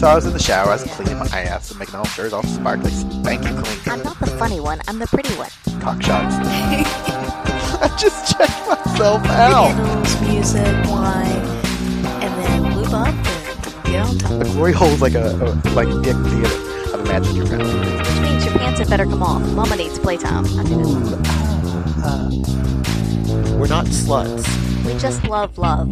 So I was in the shower, I was cleaning my ass and making all sure it's all sparkly, spanky clean. I'm not the funny one. I'm the pretty one. Cock shots. I just checked myself out. Candles, music, wine, and then lube up and get on top. The glory hole's like a, a like dick theater. I've imagined your mouth. Which means your pants had better come off. Mama needs playtime. I do. We're not sluts. We just love love.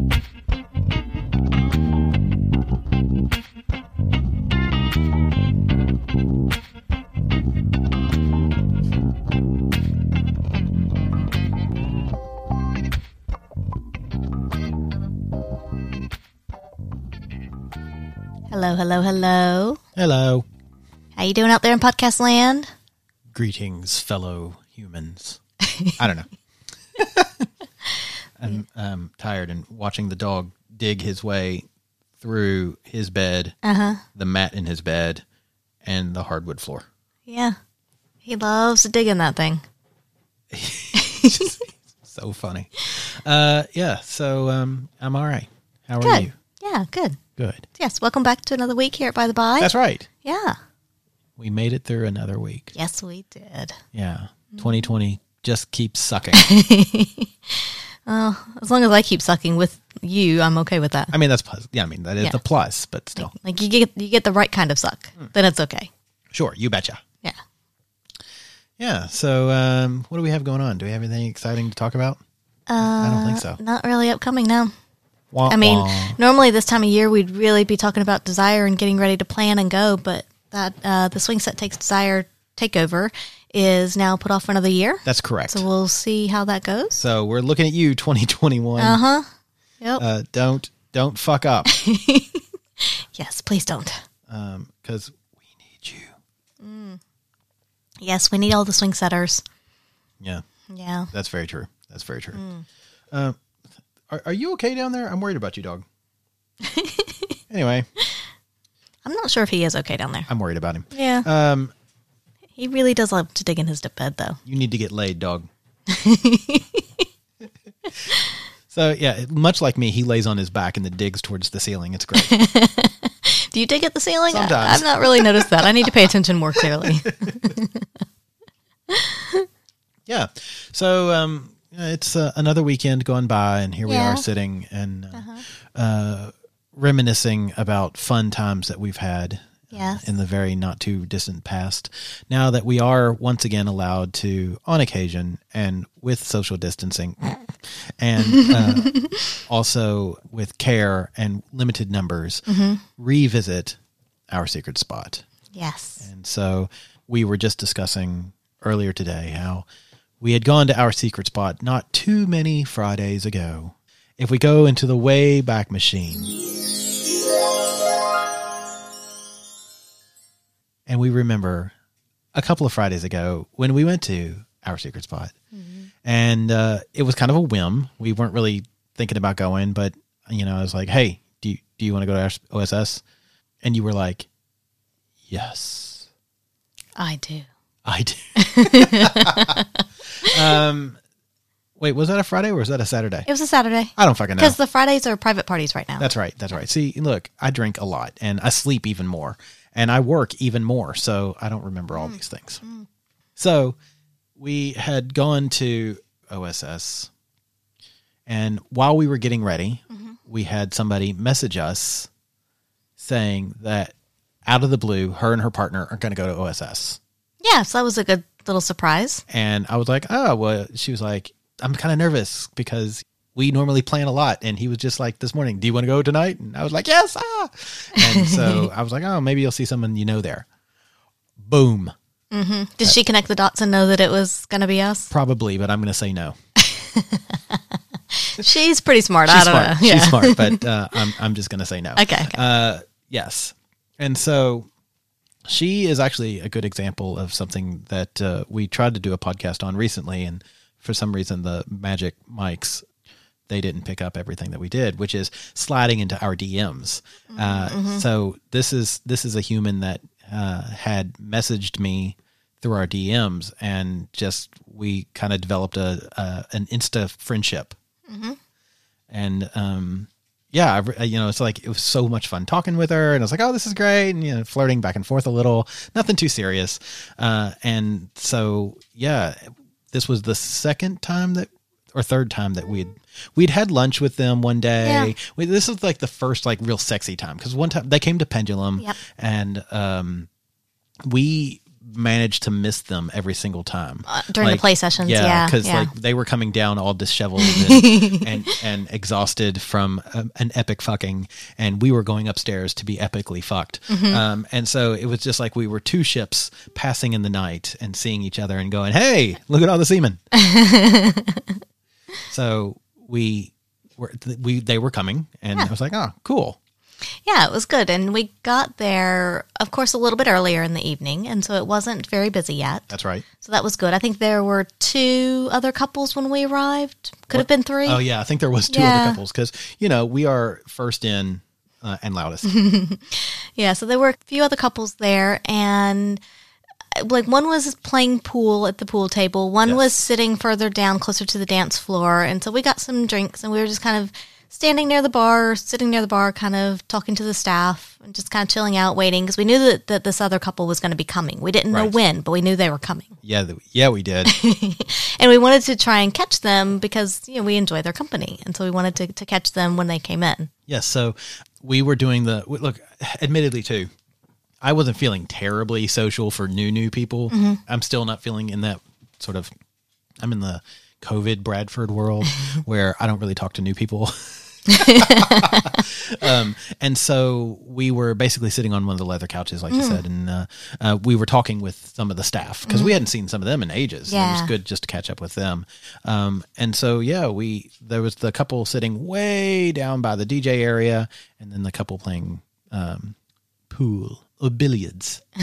Hello, hello, hello. Hello. How you doing out there in podcast land? Greetings, fellow humans. I don't know. I'm um, tired and watching the dog dig his way through his bed, Uh-huh. the mat in his bed, and the hardwood floor. Yeah. He loves digging that thing. So funny. Uh, yeah, so um, I'm all right. How are Good. you? Yeah, good. Good. Yes, welcome back to another week here at By the By. That's right. Yeah. We made it through another week. Yes, we did. Yeah. 2020 just keeps sucking. Oh, as long as I keep sucking with you, I'm okay with that. I mean, that's plus. Yeah, I mean, that is Yeah. a plus, but still. Like you get you get the right kind of suck, then it's okay. Sure, you betcha. Yeah. Yeah. So, um, what do we have going on? Do we have anything exciting to talk about? I don't think so. Not really upcoming now. Wah, I mean, wah. normally this time of year we'd really be talking about desire and getting ready to plan and go, but that uh, the swing set takes desire takeover is now put off for another year. that's correct. So we'll see how that goes. So we're looking at you, 2021. Uh huh. Yep. Uh, don't don't fuck up, yes, please don't. Um, because we need you. Mm. Yes, we need all the swing setters. Yeah, Yeah. that's very true. That's very true. Mm. Uh, are, are you okay down there? I'm worried about you, dog. anyway, I'm not sure if he is okay down there. I'm worried about him. Yeah. Um, he really does love to dig in his bed, though. you need to get laid, dog. so yeah, much like me, he lays on his back and then digs towards the ceiling. It's great. Do you dig at the ceiling? I, Sometimes. I've not really noticed that. I need to pay attention more clearly. Yeah. So um, it's uh, another weekend gone by, and here we are sitting and uh, uh, reminiscing about fun times that we've had. Yes. In the very not too distant past. Now that we are once again allowed to, on occasion and with social distancing, and uh, also with care and limited numbers, revisit our secret spot. yes. And so we were just discussing earlier today how we had gone to our secret spot not too many Fridays ago. If we go into the way back machine, and we remember a couple of Fridays ago when we went to our secret spot, and uh, it was kind of a whim. We weren't really thinking about going, but you know, I was like, "Hey, do you, do you want to go to our OSS?" And you were like, "Yes." I do. I do. um, wait, was that a Friday or was that a Saturday? It was a Saturday. I don't fucking know. Because the Fridays are private parties right now. That's right. That's right. See, look, I drink a lot and I sleep even more and I work even more. So I don't remember all mm. these things. Mm. So we had gone to OSS and while we were getting ready, mm-hmm. we had somebody message us saying that out of the blue, her and her partner are going to go to OSS. Yeah, so that was a good little surprise. And I was like, oh, well, she was like, I'm kind of nervous because we normally plan a lot. And he was just like, this morning, do you want to go tonight? And I was like, yes. Ah. And so I was like, oh, maybe you'll see someone you know there. Boom. Mm-hmm. Did she connect the dots and know that it was going to be us? Probably, but I'm going to say no. She's pretty smart. I don't smart. know. She's smart, but uh, I'm, I'm just going to say no. Okay, okay. Uh, yes. and so she is actually a good example of something that uh, we tried to do a podcast on recently, and for some reason the magic mics they didn't pick up everything that we did, which is sliding into our DMs. Uh, So this is this is a human that uh, had messaged me through our DMs, and just we kind of developed a, a an Insta friendship, and um, yeah, I you know, it's like it was so much fun talking with her, and I was like, oh, this is great, and you know, flirting back and forth a little, nothing too serious, uh, and so yeah, this was the second time that or third time that we'd we'd had lunch with them one day. Yeah. We, this is like the first like real sexy time because one time they came to Pendulum, Yep. and um, we managed to miss them every single time Uh, during the play sessions, yeah, because yeah. like they were coming down all disheveled and, and and exhausted from um, an epic fucking, and we were going upstairs to be epically fucked. Mm-hmm. Um, and so it was just like we were two ships passing in the night and seeing each other and going, "Hey, look at all the semen." so we were we they were coming, and I was like, "Oh, cool." Yeah, it was good. And we got there, of course, a little bit earlier in the evening. And so it wasn't very busy yet. That's right. So that was good. I think there were two other couples when we arrived. Could have been three. Oh yeah, I think there was two Yeah. other couples because you know we are first in uh, and loudest. Yeah, so there were a few other couples there, and uh, like one was playing pool at the pool table, one Yes. was sitting further down, closer to the dance floor, and so we got some drinks, and we were just kind of standing near the bar, sitting near the bar, kind of talking to the staff, and just kind of chilling out, waiting because we knew that, that this other couple was going to be coming. We didn't know when, but we knew they were coming, yeah, yeah, we did. and we wanted to try and catch them because you know we enjoy their company, and so we wanted to, to catch them when they came in. Yes, so we were doing the look. Admittedly, too, I wasn't feeling terribly social for new new people. Mm-hmm. I'm still not feeling in that sort of. I'm in the COVID Bradford world where I don't really talk to new people. um, and so we were basically sitting on one of the leather couches, like you said, and uh, uh, we were talking with some of the staff because we hadn't seen some of them in ages. and It was good just to catch up with them. Um, and so yeah, we there was the couple sitting way down by the DJ area, and then the couple playing um, pool or billiards.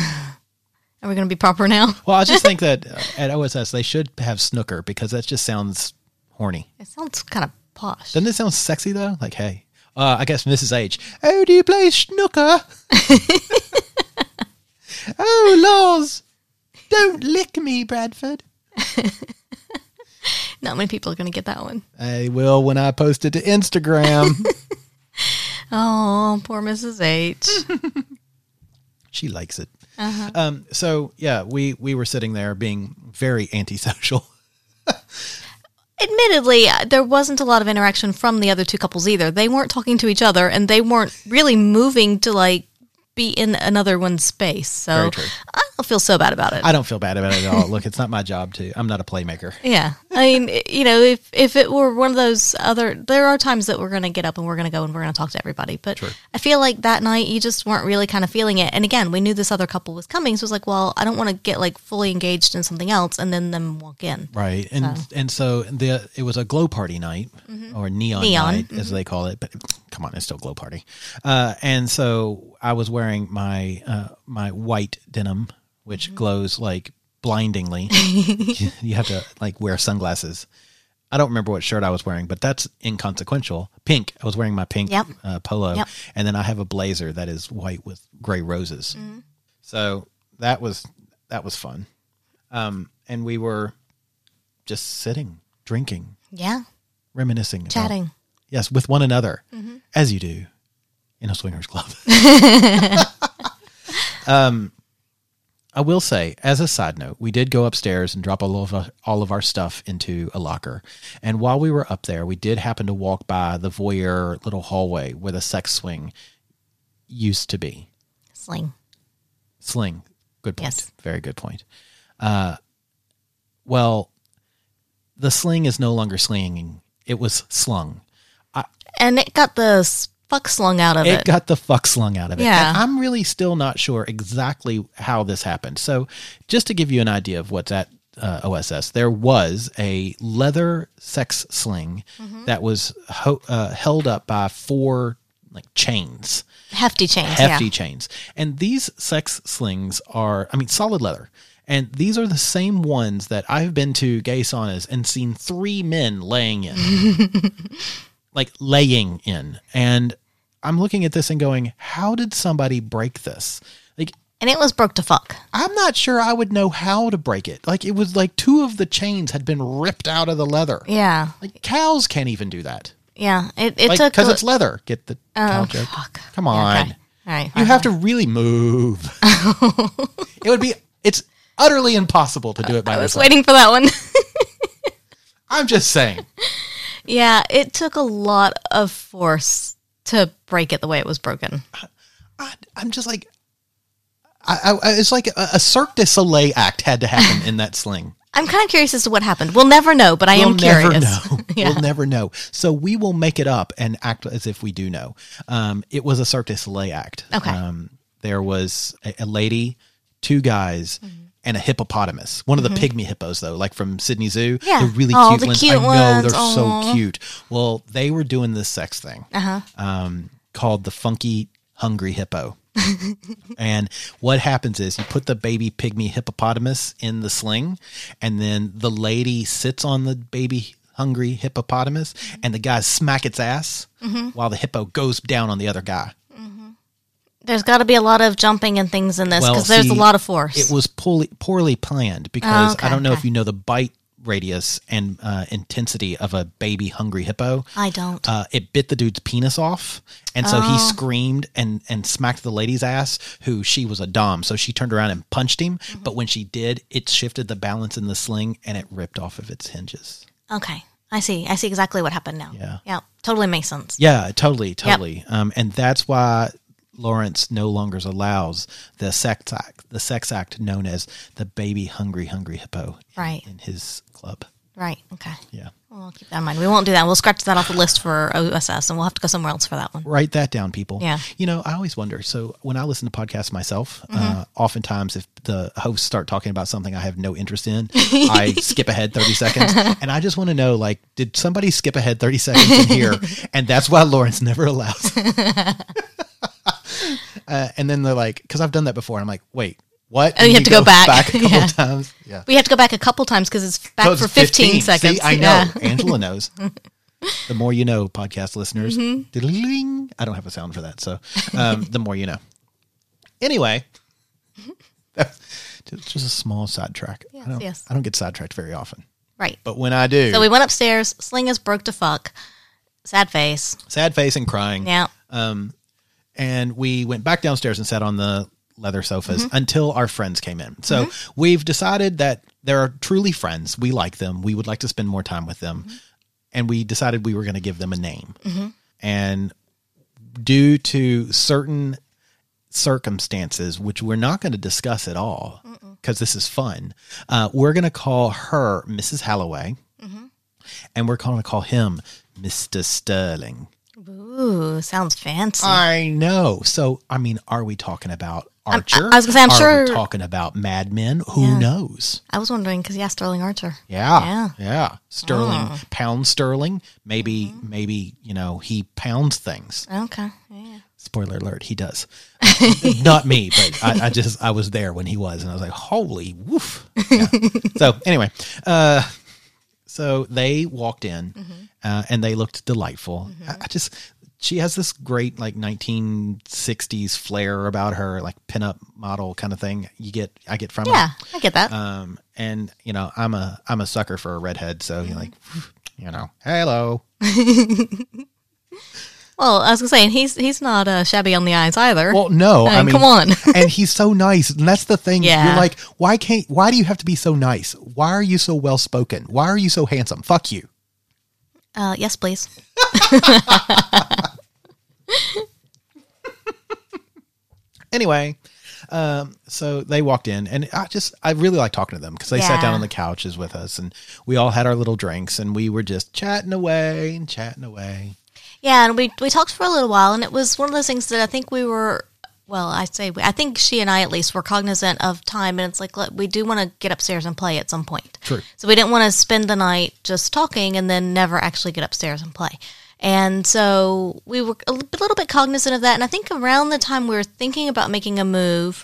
Are we going to be proper now? Well, I just think that uh, at OSS they should have snooker because that just sounds horny. It sounds kind of posh. Doesn't it sound sexy though? Like, hey, uh, I guess Mrs. H. Oh, do you play snooker? oh, laws! Don't lick me, Bradford. Not many people are going to get that one. I will when I post it to Instagram. Oh, poor Mrs. H. she likes it. Um, so yeah, we we were sitting there being very antisocial. Admittedly, uh, there wasn't a lot of interaction from the other two couples either. They weren't talking to each other and they weren't really moving to like be in another one's space. So I don't feel so bad about it. I don't feel bad about it at all. Look, it's not my job to. I'm not a playmaker. yeah. I mean, you know, if if it were one of those other there are times that we're going to get up and we're going to go and we're going to talk to everybody, but I feel like that night you just weren't really kind of feeling it. And again, we knew this other couple was coming, so it was like, well, I don't want to get like fully engaged in something else and then them walk in. Right, and and so the it was a glow party night mm-hmm. or neon, Neon, night as mm-hmm. they call it, but come on, it's still glow party. Uh, and so I was wearing my uh, my white denim, which glows like blindingly. you, have to like wear sunglasses. I don't remember what shirt I was wearing, but that's inconsequential. Pink. I was wearing my pink Yep. uh, polo, Yep. and then I have a blazer that is white with gray roses. So that was that was fun. Um, and we were just sitting, drinking, Yeah. reminiscing, Chatting. Yes, with one another, as you do in a swingers club. um, I will say, as a side note, we did go upstairs and drop all of our, all of our stuff into a locker. And while we were up there, we did happen to walk by the voyeur little hallway where the sex swing used to be. Sling. Sling. Good point. Yes. Very good point. Uh, well, the sling is no longer slinging. It was slung. And it got the fuck slung out of It it. got the fuck slung out of it. Yeah. And I'm really still not sure exactly how this happened. So, just to give you an idea of what's at uh, OSS, there was a leather sex sling Mm-hmm. that was ho- uh, held up by four like chains, Hefty chains. hefty yeah. chains. And these sex slings are, I mean, solid leather. And these are the same ones that I've been to gay saunas and seen three men laying in, like laying in. And I'm looking at this and going, how did somebody break this? Like, And it was broke to fuck. I'm not sure I would know how to break it. Like, it was like two of the chains had been ripped out of the leather. Yeah. Like, cows can't even do that. Yeah. It, it Like, took. because it's leather. Get the oh, cow joke. fuck. Come on. Okay. All right. You have to really move. it would be it's utterly impossible to do it by I was waiting for that one. I'm just saying. Yeah. It took a lot of force to break it the way it was broken. I, I'm just like I, I, it's like a, a Cirque du Soleil act had to happen in that sling. I'm kind of curious as to what happened. We'll never know, but I we'll am curious. never know. yeah. We'll never know. So we will make it up and act as if we do know. Um, it was a Cirque du Soleil act. Okay. Um, there was a, a lady, two guys, Mm-hmm. And a hippopotamus. One of the pygmy hippos, though, like from Sydney Zoo. Yeah. The really Oh, cute the ones. cute I know ones. they're Aw. so cute. Well, they were doing this sex thing Uh-huh. um, called the Funky Hungry Hippo. and what happens is you put the baby pygmy hippopotamus in the sling, and then the lady sits on the baby hungry hippopotamus, and the guys smack its ass Mm-hmm. while the hippo goes down on the other guy. There's got to be a lot of jumping and things in this Well, because there's a lot of force. It was poorly poorly planned because Oh, okay, I don't know if you know the bite radius and uh, intensity of a baby hungry hippo. I don't. uh, it bit the dude's penis off, and so Oh. he screamed and and smacked the lady's ass, who she was a dom. So she turned around and punched him, Mm-hmm. but when she did, it shifted the balance in the sling and it ripped off of its hinges. okay. I see. I see exactly what happened now. Yeah. Yeah. Totally makes sense. Yeah, totally, totally. Um, and that's why Lawrence no longer allows the sex act, the sex act known as the baby hungry hungry hippo, in- Right. in his club. Right. Okay. Yeah. Well, we'll keep that in mind. We won't do that. We'll scratch that off the list for OSS and we'll have to go somewhere else for that one. Write that down, people. Yeah. You know, I always wonder. So when I listen to podcasts myself, uh, Mm-hmm. oftentimes if the hosts start talking about something I have no interest in, I skip ahead 30 seconds. And I just want to know, like, did somebody skip ahead 30 seconds in here? And that's why Lawrence never allows. uh, and then they're like, because I've done that before. And I'm like, wait, what? And you have to go back. a couple Yeah. times. Yeah. We have to go back a couple times because it's back So for 15, seconds. See, I know. Yeah. Angela knows. The more you know, podcast listeners. Mm-hmm. I don't have a sound for that, so um, the more you know. Anyway, just, a small sidetrack. Yes, I don't, yes. I don't get sidetracked very often, Right. but when I do, So we went upstairs. Sling is broke to fuck. Sad face. sad face and crying. Yeah. And we went back downstairs and sat on the leather sofas Mm-hmm. until our friends came in. So we've decided that there are truly friends. We like them. We would like to spend more time with them. Mm-hmm. And we decided we were going to give them a name. And due to certain circumstances, which we're not going to discuss at all because this is fun, uh, we're going to call her Mrs. Holloway. Mm-hmm. And we're going to call him Mr. Sterling. Ooh, sounds fancy. I know. So, I mean, are we talking about Archer? I was gonna say, I'm are we sure- talking about Mad Men? Who Yeah. knows? I was wondering because yeah, Sterling Archer. Yeah, yeah. Sterling, Oh. pound sterling. Maybe, Mm-hmm. maybe you know he pounds things. Okay. Yeah. Spoiler alert: he does. Not me, but I, I just I was there when he was, and I was like, holy woof. Yeah. so anyway, uh, so they walked in, Mm-hmm. uh, and they looked delightful. I, I just she has this great like 1960s flair about her, like pinup model kind of thing. You get I get from Yeah, it. I get that. Um, and you know I'm a I'm a sucker for a redhead, so you're like, you know, hello. well, I was gonna say, and he's he's not uh, shabby on the eyes either. Well, no, I Uh, mean, come on. and he's so nice, and that's the thing. Yeah. You're like, why can't? Why do you have to be so nice? Why are you so well spoken? Why are you so handsome? Fuck you. uh, yes, please. Anyway, um, so they walked in, and I just I really like talking to them because they sat down on the couches with us, and we all had our little drinks, and we were just chatting away and chatting away. Yeah, and we we talked for a little while, and it was one of those things that I think we were. Well, I say we, I think she and I at least were cognizant of time, and it's like look, we do want to get upstairs and play at some point. True. So we didn't want to spend the night just talking and then never actually get upstairs and play. And so we were a little bit cognizant of that. And I think around the time we were thinking about making a move,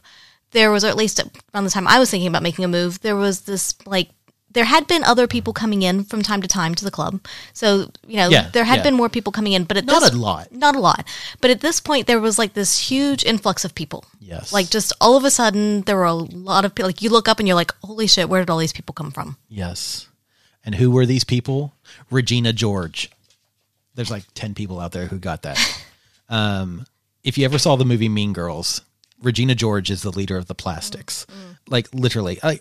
there was, or at least around the time I was thinking about making a move, there was this like, there had been other people coming in from time to time to the club. So, you know, Yeah, there had yeah. been more people coming in, but at Not this a lot. not a lot. But at this point, there was like this huge influx of people. Yes. Like just all of a sudden, there were a lot of people. Like you look up and you're like, holy shit, where did all these people come from? Yes. And who were these people? Regina George. There's like 10 people out there who got that. um, if you ever saw the movie Mean Girls, Regina George is the leader of the Plastics. Like literally, I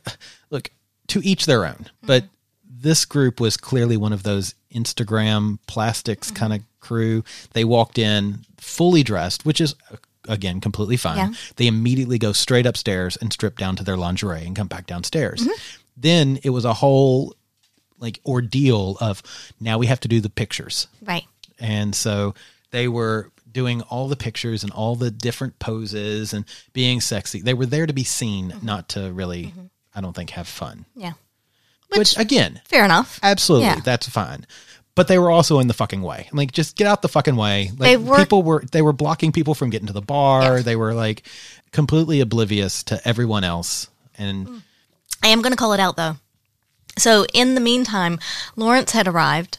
look to each their own. Mm-hmm. But this group was clearly one of those Instagram plastics mm-hmm. kind of crew. They walked in fully dressed, which is uh, again completely fine. Yeah. They immediately go straight upstairs and strip down to their lingerie and come back downstairs. Mm-hmm. Then it was a whole like ordeal of now we have to do the pictures. Right. And so they were doing all the pictures and all the different poses and being sexy. They were there to be seen, not to really, I don't think, have fun. Yeah. Which, again, Fair enough. absolutely, Yeah. that's fine. But they were also in the fucking way. Like, just get out the fucking way. Like, They were- people were they were blocking people from getting to the bar. They were like completely oblivious to everyone else. And mm. I am going to call it out though. So in the meantime, Lawrence had arrived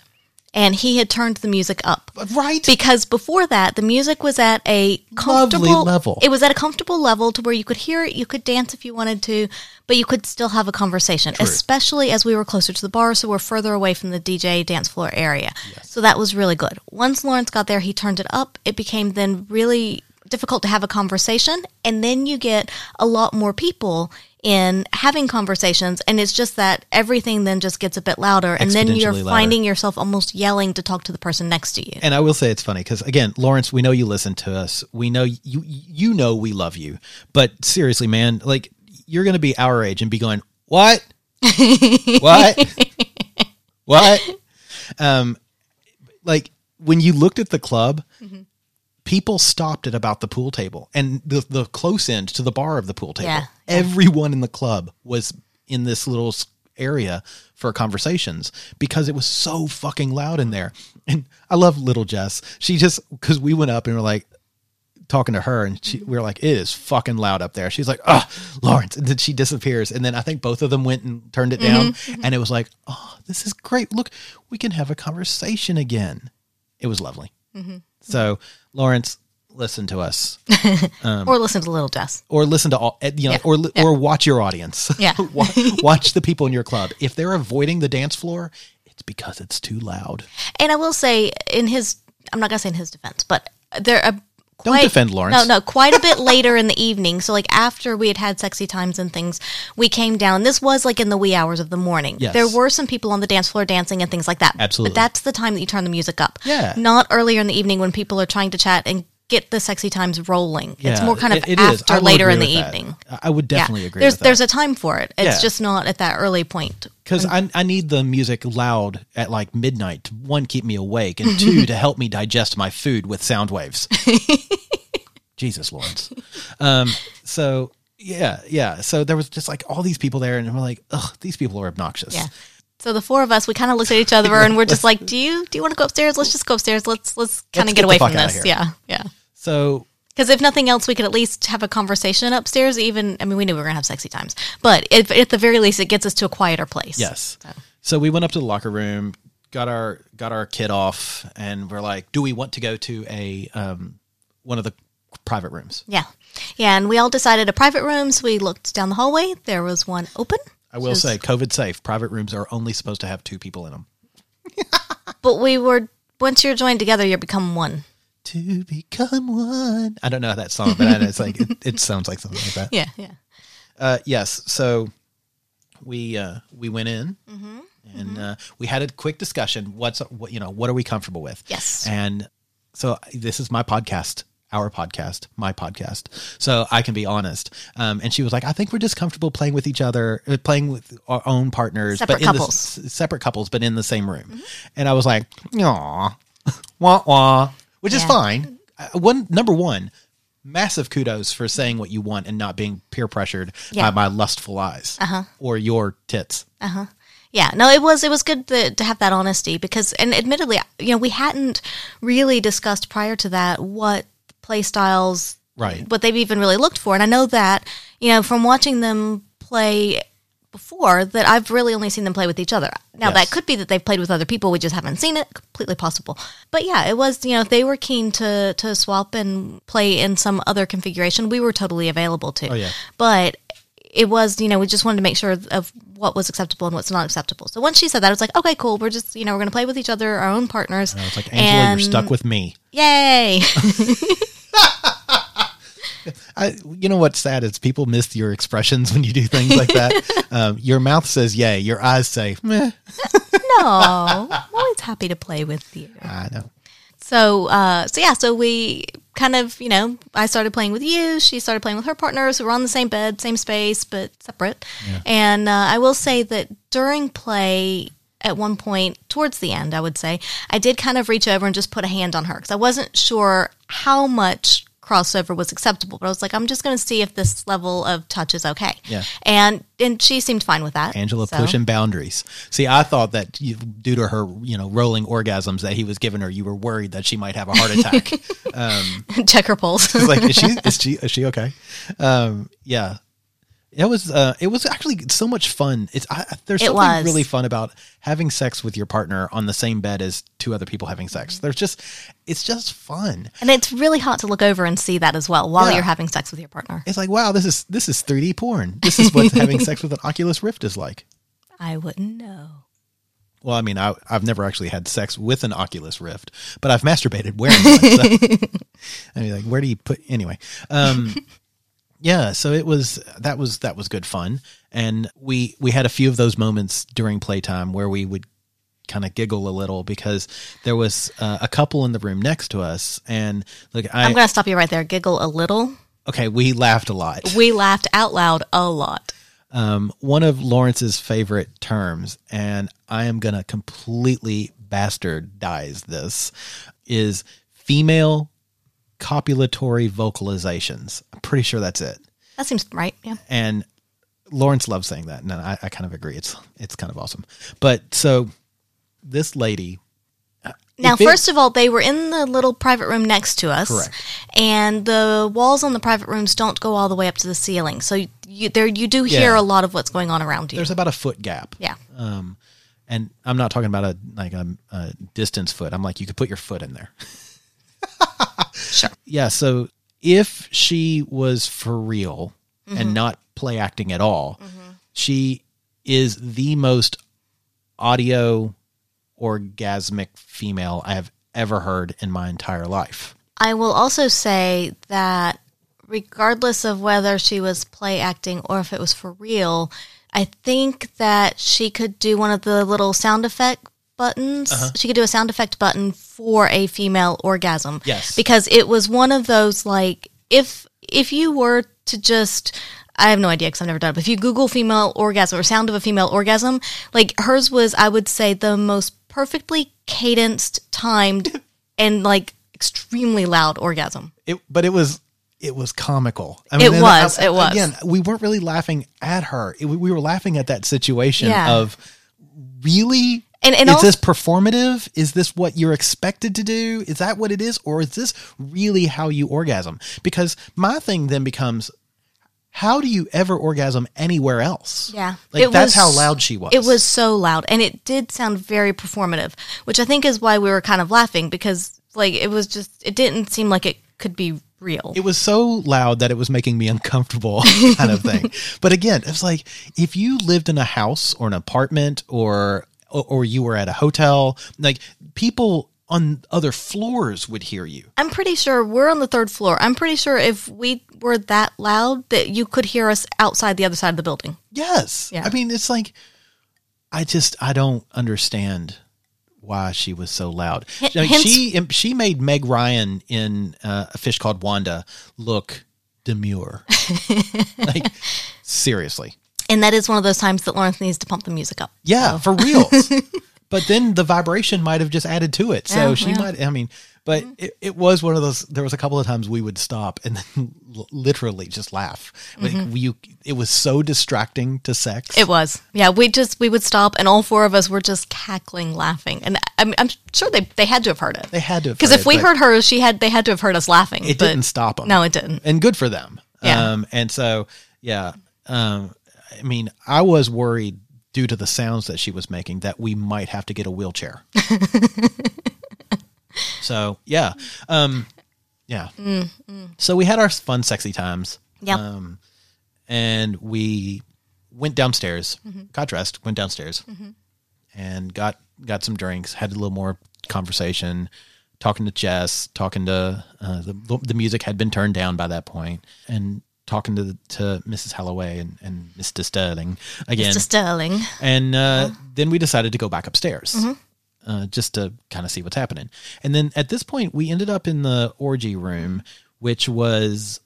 and he had turned the music up. right, Because before that, the music was at a comfortable level. It was at a comfortable level to where you could hear it, you could dance if you wanted to, but you could still have a conversation, especially as we were closer to the bar, so we're further away from the DJ dance floor area. So that was really good. Once Lawrence got there, he turned it up. It became then really difficult to have a conversation, and then you get a lot more people in having conversations and it's just that everything then just gets a bit louder and then you're louder. finding yourself almost yelling to talk to the person next to you And I will say it's funny because again, Lawrence, we know you listen to us. We know you you know we love you. But seriously, man, like you're going to be our age and be going, "What? what? what?" Um like when you looked at the club, Mm-hmm. People stopped at about the pool table and the the close end to the bar of the pool table. Yeah. Everyone in the club was in this little area for conversations because it was so fucking loud in there. And I love little Jess. She just because we went up and we're like talking to her and she, we were like, it is fucking loud up there. She's like, oh, Lawrence. And then she disappears. And then I think both of them went and turned it mm-hmm, down. Mm-hmm. And it was like, oh, this is great. Look, we can have a conversation again. It was lovely. Mm-hmm. So, Lawrence, listen to us or listen to little jess or listen to all, eh, you know, Yeah, or, yeah. or watch your audience. Yeah. Wa- watch the people in your club. If they're avoiding the dance floor, it's because it's too loud. And I will say, in his, I'm not gonna say in his defense, but there a Don't defend Lawrence. No, no, quite a bit later in the evening. So like after we had had sexy times and things, we came down. This was like in the wee hours of the morning. Yes. There were some people on the dance floor dancing and things like that. Absolutely. But that's the time that you turn the music up. Yeah. Not earlier in the evening when people are trying to chat and get the sexy times rolling. it's more kind of it- it after later in the that. evening. I- would definitely yeah. agree There's with that. there's a time for it. It's Yeah. just not at that early point. Because I, I need the music loud at like midnight to one, keep me awake, and two, to help me digest my food with sound waves. Jesus, Lawrence. Um, so, yeah, yeah. So there was just like all these people there, and we're like, ugh, these people are obnoxious. Yeah. So the four of us, we kind of looked at each other and we're just like, "Do you do you want to go upstairs? Let's just go upstairs. Let's let's kind of get get away from this." Yeah, yeah. So Because if nothing else, we could at least have a conversation upstairs. Even I mean, we knew we were gonna have sexy times, but if, at the very least, it gets us to a quieter place. Yes. So we went up to the locker room, got our got our kid off, and we're like, "Do we want to go to a um, one of the private rooms?" Yeah, yeah. And we all decided a private rooms. We looked down the hallway. There was one open. I will say, COVID safe. Private rooms are only supposed to have two people in them. but we were once you're joined together, you become one. To become one. I don't know that song, but I know it's like it, it sounds like something like that. Yeah, yeah. Uh, yes. So we uh, we went in Mm-hmm. and uh, we had a quick discussion. What's what you know? What are we comfortable with? Yes. And so this is my podcast, our podcast, my podcast. So I can be honest. Um, and she was like, I think we're just comfortable playing with each other, uh, playing with our own partners, Separate but in the separate couples, but in the same room. And I was like, aw, wah wah, which is fine. Uh, one number one. Massive kudos for saying what you want and not being peer pressured Yeah. by my lustful eyes or your tits. Uh-huh. Yeah, no, it was it was good to, to have that honesty because, and admittedly, you know, we hadn't really discussed prior to that what play styles, Right. what they've even really looked for, and I know that you know from watching them play before that I've really only seen them play with each other. Now Yes. that could be that they've played with other people, we just haven't seen it. Completely possible, but yeah, it was you know if they were keen to to swap and play in some other configuration, we were totally available to. Oh, yeah. but it was, you know, we just wanted to make sure of what was acceptable and what's not acceptable. So once she said that, I was like, okay, cool. We're just, you know, we're going to play with each other, our own partners. I was like, Angela, And- you're stuck with me. Yay. I, you know what's sad is people miss your expressions when you do things like that. um, your mouth says yay, your eyes say meh. no, I'm always happy to play with you. I know. So, uh, so yeah, so we kind of, you know, I started playing with you. She started playing with her partners. We were on the same bed, same space, but separate. And uh, I will say that during play, at one point towards the end, I would say, I did kind of reach over and just put a hand on her because I wasn't sure how much crossover was acceptable. But I was like, I'm just going to see if this level of touch is okay. Yeah. And and she seemed fine with that. Angela So- pushing boundaries. See, I thought that you, due to her, you know, rolling orgasms that he was giving her, you were worried that she might have a heart attack. check her pulse. Like, is she is she is she okay? Um, yeah. It was uh, it was actually so much fun. It's I, there's It something was. really fun about having sex with your partner on the same bed as two other people having sex. There's just it's just fun. and it's really hot to look over and see that as well while Yeah. you're having sex with your partner. It's like wow, this is this is 3D porn. This is what having sex with an Oculus Rift is like. I wouldn't know. Well, I mean, I, I've never actually had sex with an Oculus Rift, but I've masturbated wearing one. So. I mean, like, where do you put anyway? Um, yeah, so it was that was that was good fun, and we we had a few of those moments during playtime where we would kind of giggle a little because there was uh, a couple in the room next to us, and look, I I'm going to stop you right there. Giggle a little. okay, we laughed a lot. We laughed out loud a lot. um, one of Lawrence's favorite terms, and I am going to completely bastardize this, is female copulatory vocalizations. I'm pretty sure that's it. That seems right. Yeah. And Lawrence loves saying that, and I, I kind of agree. It's it's kind of awesome. But so this lady. Now, if it- first of all, they were in the little private room next to us. Correct. And the walls on the private rooms don't go all the way up to the ceiling. So you there you do hear Yeah. a lot of what's going on around you. there's about a foot gap. yeah. Um, and I'm not talking about a like a, a distance foot. I'm like you could put your foot in there. Sure. Yeah. So if she was for real Mm-hmm. and not play acting at all, she is the most audio orgasmic female I have ever heard in my entire life. I will also say that regardless of whether she was play acting or if it was for real, I think that she could do one of the little sound effect buttons. Uh-huh. She could do a sound effect button for a female orgasm. Yes. Because it was one of those like if if you were to just I have no idea because I've never done it. But if you Google female orgasm or sound of a female orgasm, like hers was, I would say, the most perfectly cadenced, timed, and like extremely loud orgasm. It, but it was it was comical. I mean, It was, it was. Again, we weren't really laughing at her. It, we were laughing at that situation Yeah. of really. And- and is also- this performative? Is this what you're expected to do? Is that what it is, or is this really how you orgasm? Because my thing then becomes, how do you ever orgasm anywhere else? Yeah. like It that's was- how loud she was. It was so loud, and it did sound very performative, which I think is why we were kind of laughing because, like, it was just it didn't seem like it could be real. it was so loud that it was making me uncomfortable kind of thing but again it's like if you lived in a house or an apartment or or you were at a hotel like people on other floors would hear you I'm pretty sure we're on the third floor. I'm pretty sure if we were that loud that you could hear us outside the other side of the building. yes Yeah. i mean it's like i just i don't understand why she was so loud H- I mean, hence- she she made meg ryan in uh, a fish called wanda look demure like seriously And that is one of those times that Lawrence needs to pump the music up. Yeah, for real. but then the vibration might have just added to it. So Yeah, she yeah. might. I mean, But it, it was one of those. There was a couple of times we would stop and then literally just laugh. Like you, it was so distracting to sex. It was. Yeah, we just we would stop and all four of us were just cackling laughing. And I'm, I'm sure they they had to have heard it. they had to have Because if we heard her, she had they had to have heard us laughing. it didn't stop them. No, it didn't. and good for them. Yeah. Um, and so, yeah. Um, I mean, I was worried due to the sounds that she was making that we might have to get a wheelchair. so, yeah. Um, yeah. So we had our fun, sexy times. Yep. Um, and we went downstairs, got dressed, went downstairs, and got got some drinks. Had a little more conversation, talking to Jess, talking to uh, the the music had been turned down by that point, and talking to to Mrs. Holloway and and Mr. Sterling again. Mr. Sterling. And uh, then we decided to go back upstairs uh, just to kind of see what's happening. And then at this point, we ended up in the orgy room, which was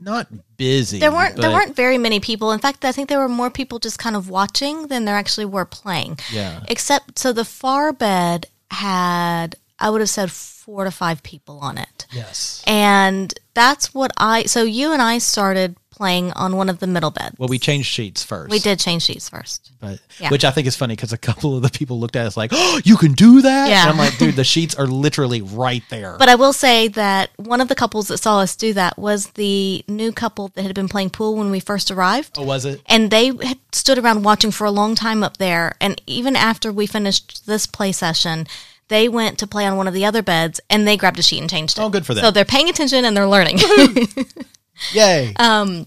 not busy. There weren't there weren't very many people. In fact, I think there were more people just kind of watching than there actually were playing. Yeah. Except so the far bed had I would have said four to five people on it. Yes. And that's what I so you and I started playing on one of the middle beds. Well, we changed sheets first. we did change sheets first. but Yeah. which I think is funny because a couple of the people looked at us like, "Oh, you can do that!" Yeah. And I'm like, "Dude, the sheets are literally right there." But I will say that one of the couples that saw us do that was the new couple that had been playing pool when we first arrived. oh, was it? And they had stood around watching for a long time up there. And even after we finished this play session, they went to play on one of the other beds and they grabbed a sheet and changed it. Oh, good for them. So they're paying attention and they're learning. Yay! Uh,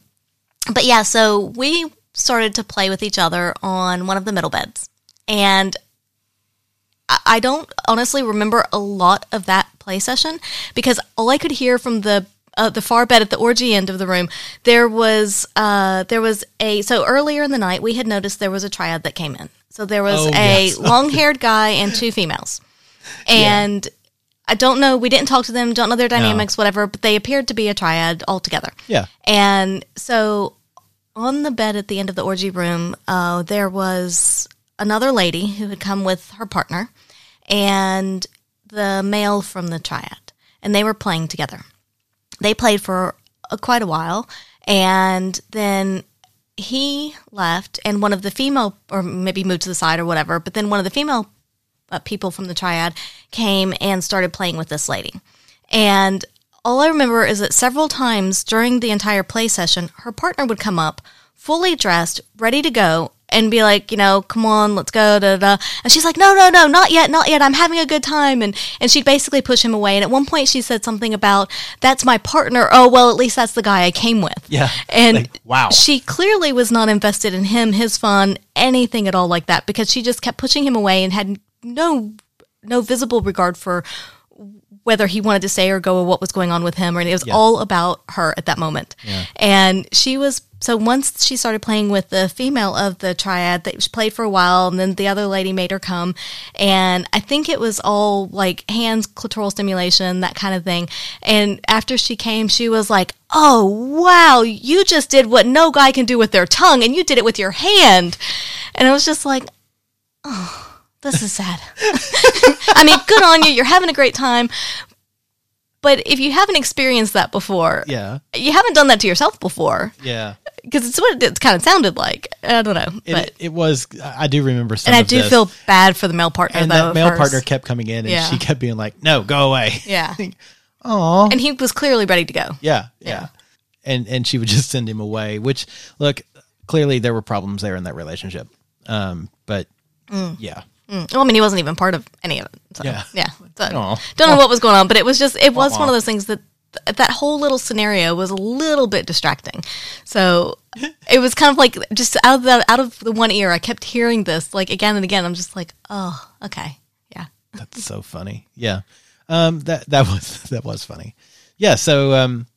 but yeah, so we started to play with each other on one of the middle beds. And I- I don't honestly remember a lot of that play session because all I could hear from the uh, the far bed at the orgy end of the room, there was uh, there was a so earlier in the night we had noticed there was a triad that came in. So there was Oh, a yes. long haired guy and two females, and I don't know. We didn't talk to them. Don't know their dynamics, whatever. But they appeared to be a triad altogether. yeah. And so on the bed at the end of the orgy room, uh, there was another lady who had come with her partner and the male from the triad, and they were playing together. They played for uh, quite a while, and then he left, and one of the female, or maybe moved to the side or whatever, but then one of the female uh, people from the triad came and started playing with this lady. And all I remember is that several times during the entire play session, her partner would come up fully dressed, ready to go, and be like, you know, come on, let's go, da da. da. And she's like, no, no, no, not yet, not yet. I'm having a good time. And and she'd basically push him away. And at one point, she said something about, that's my partner. Oh, well, at least that's the guy I came with. Yeah. And Like, wow. she clearly was not invested in him, his fun, anything at all like that, because she just kept pushing him away and had no no visible regard for whether he wanted to stay or go or what was going on with him or it was Yeah. all about her at that moment. And she was so once she started playing with the female of the triad that she played for a while and then the other lady made her come. And i think it was all like hands clitoral stimulation that kind of thing. And after she came she was like oh wow you just did what no guy can do with their tongue and you did it with your hand. And i was just like oh this is sad I mean, good on you. You're having a great time. But if you haven't experienced that before, Yeah. you haven't done that to yourself before Yeah. because it's what it kind of sounded like. I don't know, It, but it was. I do remember and I do this. feel bad for the male partner And though. that male hers. partner kept coming in, and Yeah. she kept being like, "No, go away." yeah, Oh. and he was clearly ready to go. Yeah, yeah. And and she would just send him away, which look, clearly there were problems there in that relationship. Um, but yeah. Mm. Well, I mean, he wasn't even part of any of it. So, Yeah. yeah. So, don't know what was going on, but it was just it was one of those things that that whole little scenario was a little bit distracting. So it was kind of like just out of the out of the one ear, I kept hearing this like again and again. I'm just like, oh, okay, yeah. That's so funny. Yeah. Um that that was that was funny. Yeah, so um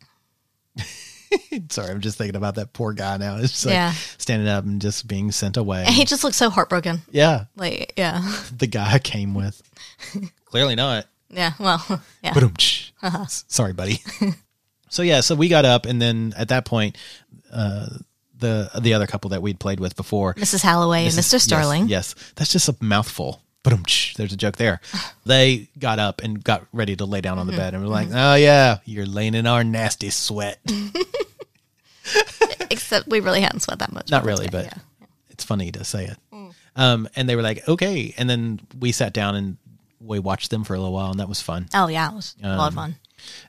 sorry, I'm just thinking about that poor guy now. It's just like Yeah. standing up and just being sent away. And he just looks so heartbroken. yeah. Like, yeah, The guy I came with. Clearly not. yeah. Well, yeah. But uh-huh. sorry, buddy. so yeah, so we got up and then at that point, uh the the other couple that we'd played with before Mrs. Holloway and Mr. Sterling. Yes, yes. that's just a mouthful. Boom, there's a joke there. They got up and got ready to lay down on the mm-hmm. bed and were like, mm-hmm. "Oh yeah, you're laying in our nasty sweat." Except we really hadn't sweat that much. Not really, but yeah. it's funny to say it. Um, and they were like, "Okay," and then we sat down and we watched them for a little while, and that was fun. Oh yeah, it was a lot Um, of fun.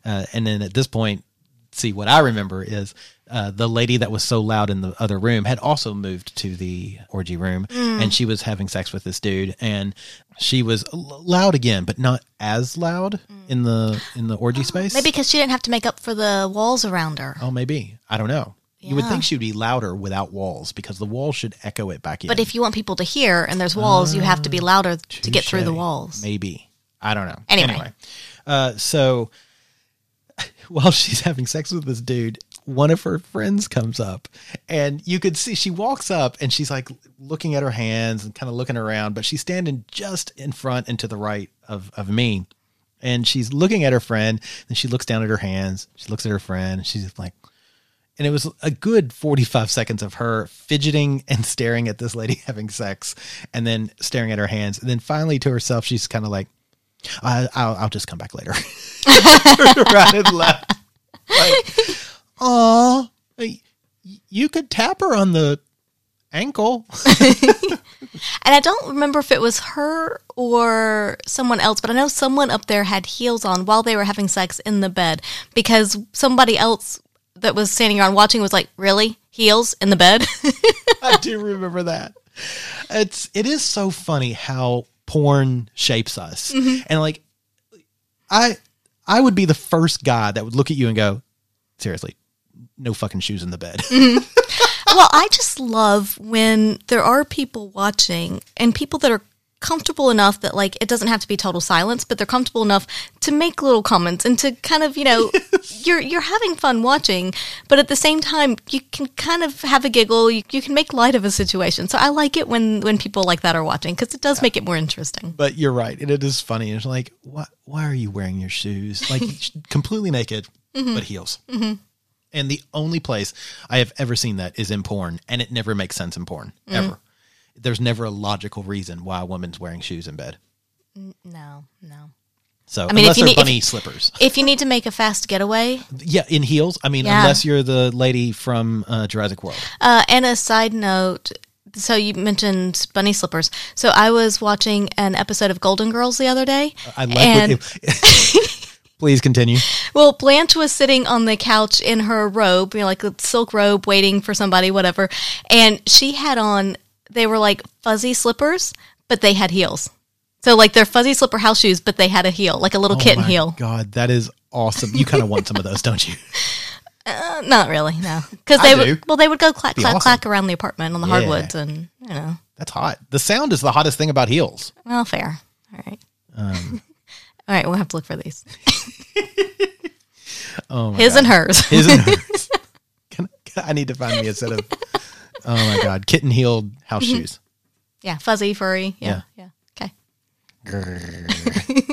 Uh, and then at this point, see what I remember is uh, the lady that was so loud in the other room had also moved to the orgy room, Mm. and she was having sex with this dude, and she was l- loud again, but not as loud in the in the orgy space. Mm. Maybe because she didn't have to make up for the walls around her. Oh, maybe I don't know. You would think she would be louder without walls because the walls should echo it back in. But if you want people to hear and there's walls, you have to be louder to get through the walls. Maybe. I don't know. Anyway. Uh, so while she's having sex with this dude, one of her friends comes up and you could see she walks up and she's like looking at her hands and kind of looking around, but she's standing just in front and to the right of, of me. And she's looking at her friend and she looks down at her hands. She looks at her friend and she's like, and it was a good 45 seconds of her fidgeting and staring at this lady having sex and then staring at her hands. And then finally to herself, she's kind of like, I, I'll, I'll just come back later. Around and left. Like, aw, you could tap her on the ankle. And I don't remember if it was her or someone else, but I know someone up there had heels on while they were having sex in the bed because somebody else that was standing around watching was like, "Really? Heels in the bed?" I do remember that. It's it is so funny how porn shapes us. Mm-hmm. And like I I would be the first guy that would look at you and go, seriously, no fucking shoes in the bed. Mm-hmm. well, I just love when there are people watching and people that are comfortable enough that like it doesn't have to be total silence, but they're comfortable enough to make little comments and to kind of, you know, you're you're having fun watching, but at the same time you can kind of have a giggle, you, you can make light of a situation. So I like it when when people like that are watching cuz it does make it more interesting. but you're right. And it is funny. It's like, why why are you wearing your shoes? Like completely naked, mm-hmm. but heels. Mm-hmm. And the only place I have ever seen that is in porn, and it never makes sense in porn. Ever. There's never a logical reason why a woman's wearing shoes in bed. No, no. So I mean, if unless they're need- if- bunny slippers. If you need to make a fast getaway, Yeah, in heels. I mean, Yeah. unless you're the lady from uh, Jurassic World. Uh, and a side note. So you mentioned bunny slippers. So I was watching an episode of Golden Girls the other day. I like and, Please continue. well, Blanche was sitting on the couch in her robe, you know, like a silk robe, waiting for somebody, whatever. And she had on, they were like fuzzy slippers, but they had heels. So like they're fuzzy slipper house shoes, but they had a heel, like a little kitten oh my heel. God, that is awesome. You kind of want some of those, don't you? Uh, not really, no. Because they would, well, they would go clack, clack, awesome. clack around the apartment on the Yeah. hardwoods, and you know, That's hot. The sound is the hottest thing about heels. Well, fair. All right. Um, All right, we'll have to look for these. Oh my His God. and hers. His and hers. Can, can- I need to find me a set of, oh my God, kitten heeled house shoes. yeah, fuzzy, furry. Yeah, yeah. Okay.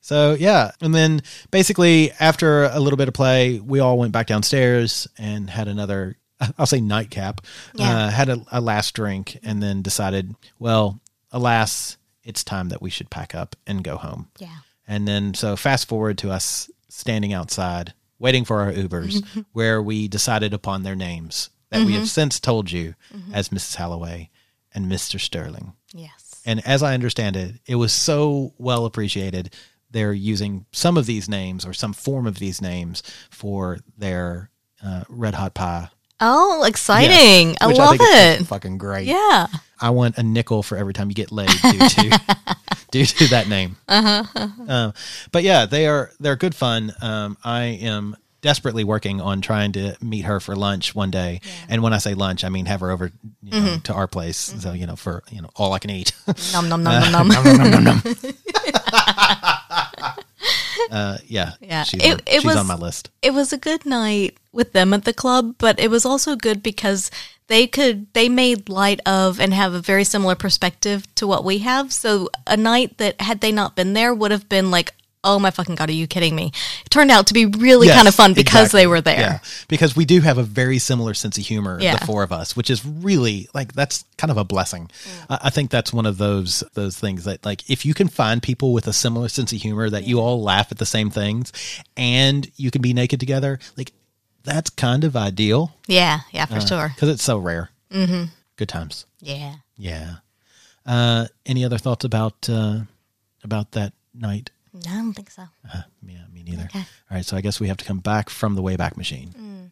So yeah, and then basically after a little bit of play, we all went back downstairs and had another, I'll say nightcap. Yeah. Uh, had a, a last drink, and then decided, well, alas, it's time that we should pack up and go home. Yeah. And then so fast forward to us standing outside waiting for our Ubers, where we decided upon their names that we Mm-hmm. have since told you as Mrs. Holloway and Mr. Sterling. Yes. And as I understand it, it was so well appreciated. They're using some of these names or some form of these names for their uh, Red Hot Pie. Oh, exciting! Yes, I love fucking- it. Fucking great. Yeah. I want a nickel for every time you get laid due to due to that name. Uh-huh. Um, but yeah, they are they're good fun. Um, I am desperately working on trying to meet her for lunch one day, and when I say lunch, I mean have her over you know, Mm-hmm. to our place. So you know, for you know all I can eat. Nom nom nom nom nom. nom, nom, nom, nom. uh, yeah, Yeah. she's, It- on, it she's was- on my list. It was a good night with them at the club, but it was also good because they could they made light of and have a very similar perspective to what we have. So a night that had they not been there would have been like oh my fucking god, are you kidding me? It turned out to be really Yes, kind of fun because exactly. they were there. Yeah, because we do have a very similar sense of humor, Yeah. the four of us, which is really like that's kind of a blessing. Mm. I I think that's one of those those things that like if you can find people with a similar sense of humor that you all laugh at the same things, and you can be naked together, like that's kind of ideal Yeah, yeah, for sure. because it's so rare. Mm-hmm. Good times. Yeah. Yeah. Uh, any other thoughts about uh, about that night? No, I don't think so. Yeah, me neither. Okay. All right, so I guess we have to come back from the Wayback Machine.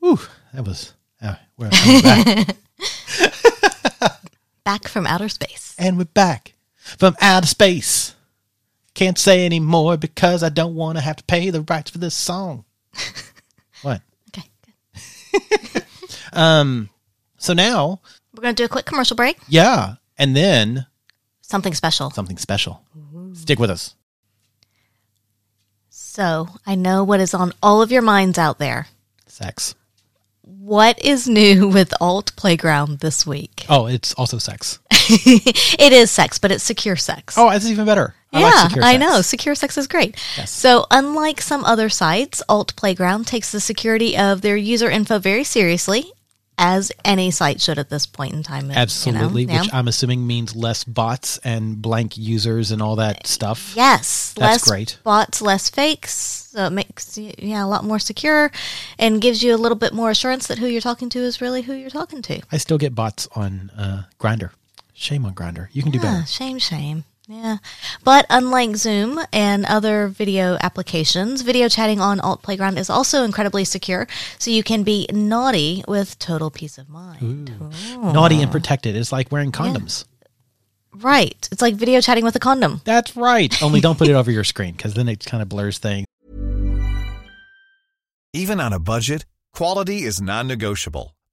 Whew, that was. Uh, we're back. Back from outer space. and we're back from outer space. Can't say any more because I don't want to have to pay the rights for this song. what? Okay, good. Um, so now, We're going to do a quick commercial break. yeah, and then Something special. something special. Stick with us. So, I know what is on all of your minds out there. Sex. What is new with Alt Playground this week? Oh, it's also sex. It is sex, but it's secure sex. Oh, that's even better. I yeah, like I know. Secure sex is great. Yes. So, unlike some other sites, Alt Playground takes the security of their user info very seriously, as any site should at this point in time. you know? Absolutely, Yeah. which I'm assuming means less bots and blank users and all that stuff. Yes, That's less great. bots, less fakes. So it makes you yeah a lot more secure, and gives you a little bit more assurance that who you're talking to is really who you're talking to. I still get bots on uh, Grindr. Shame on Grindr. You can do better. shame, shame. Yeah, but unlike Zoom and other video applications, video chatting on Alt Playground is also incredibly secure, so you can be naughty with total peace of mind. Naughty and protected is like wearing condoms. Right? It's like video chatting with a condom. That's right. Only don't put it over your screen because then it kind of blurs things. Even on a budget, quality is non-negotiable.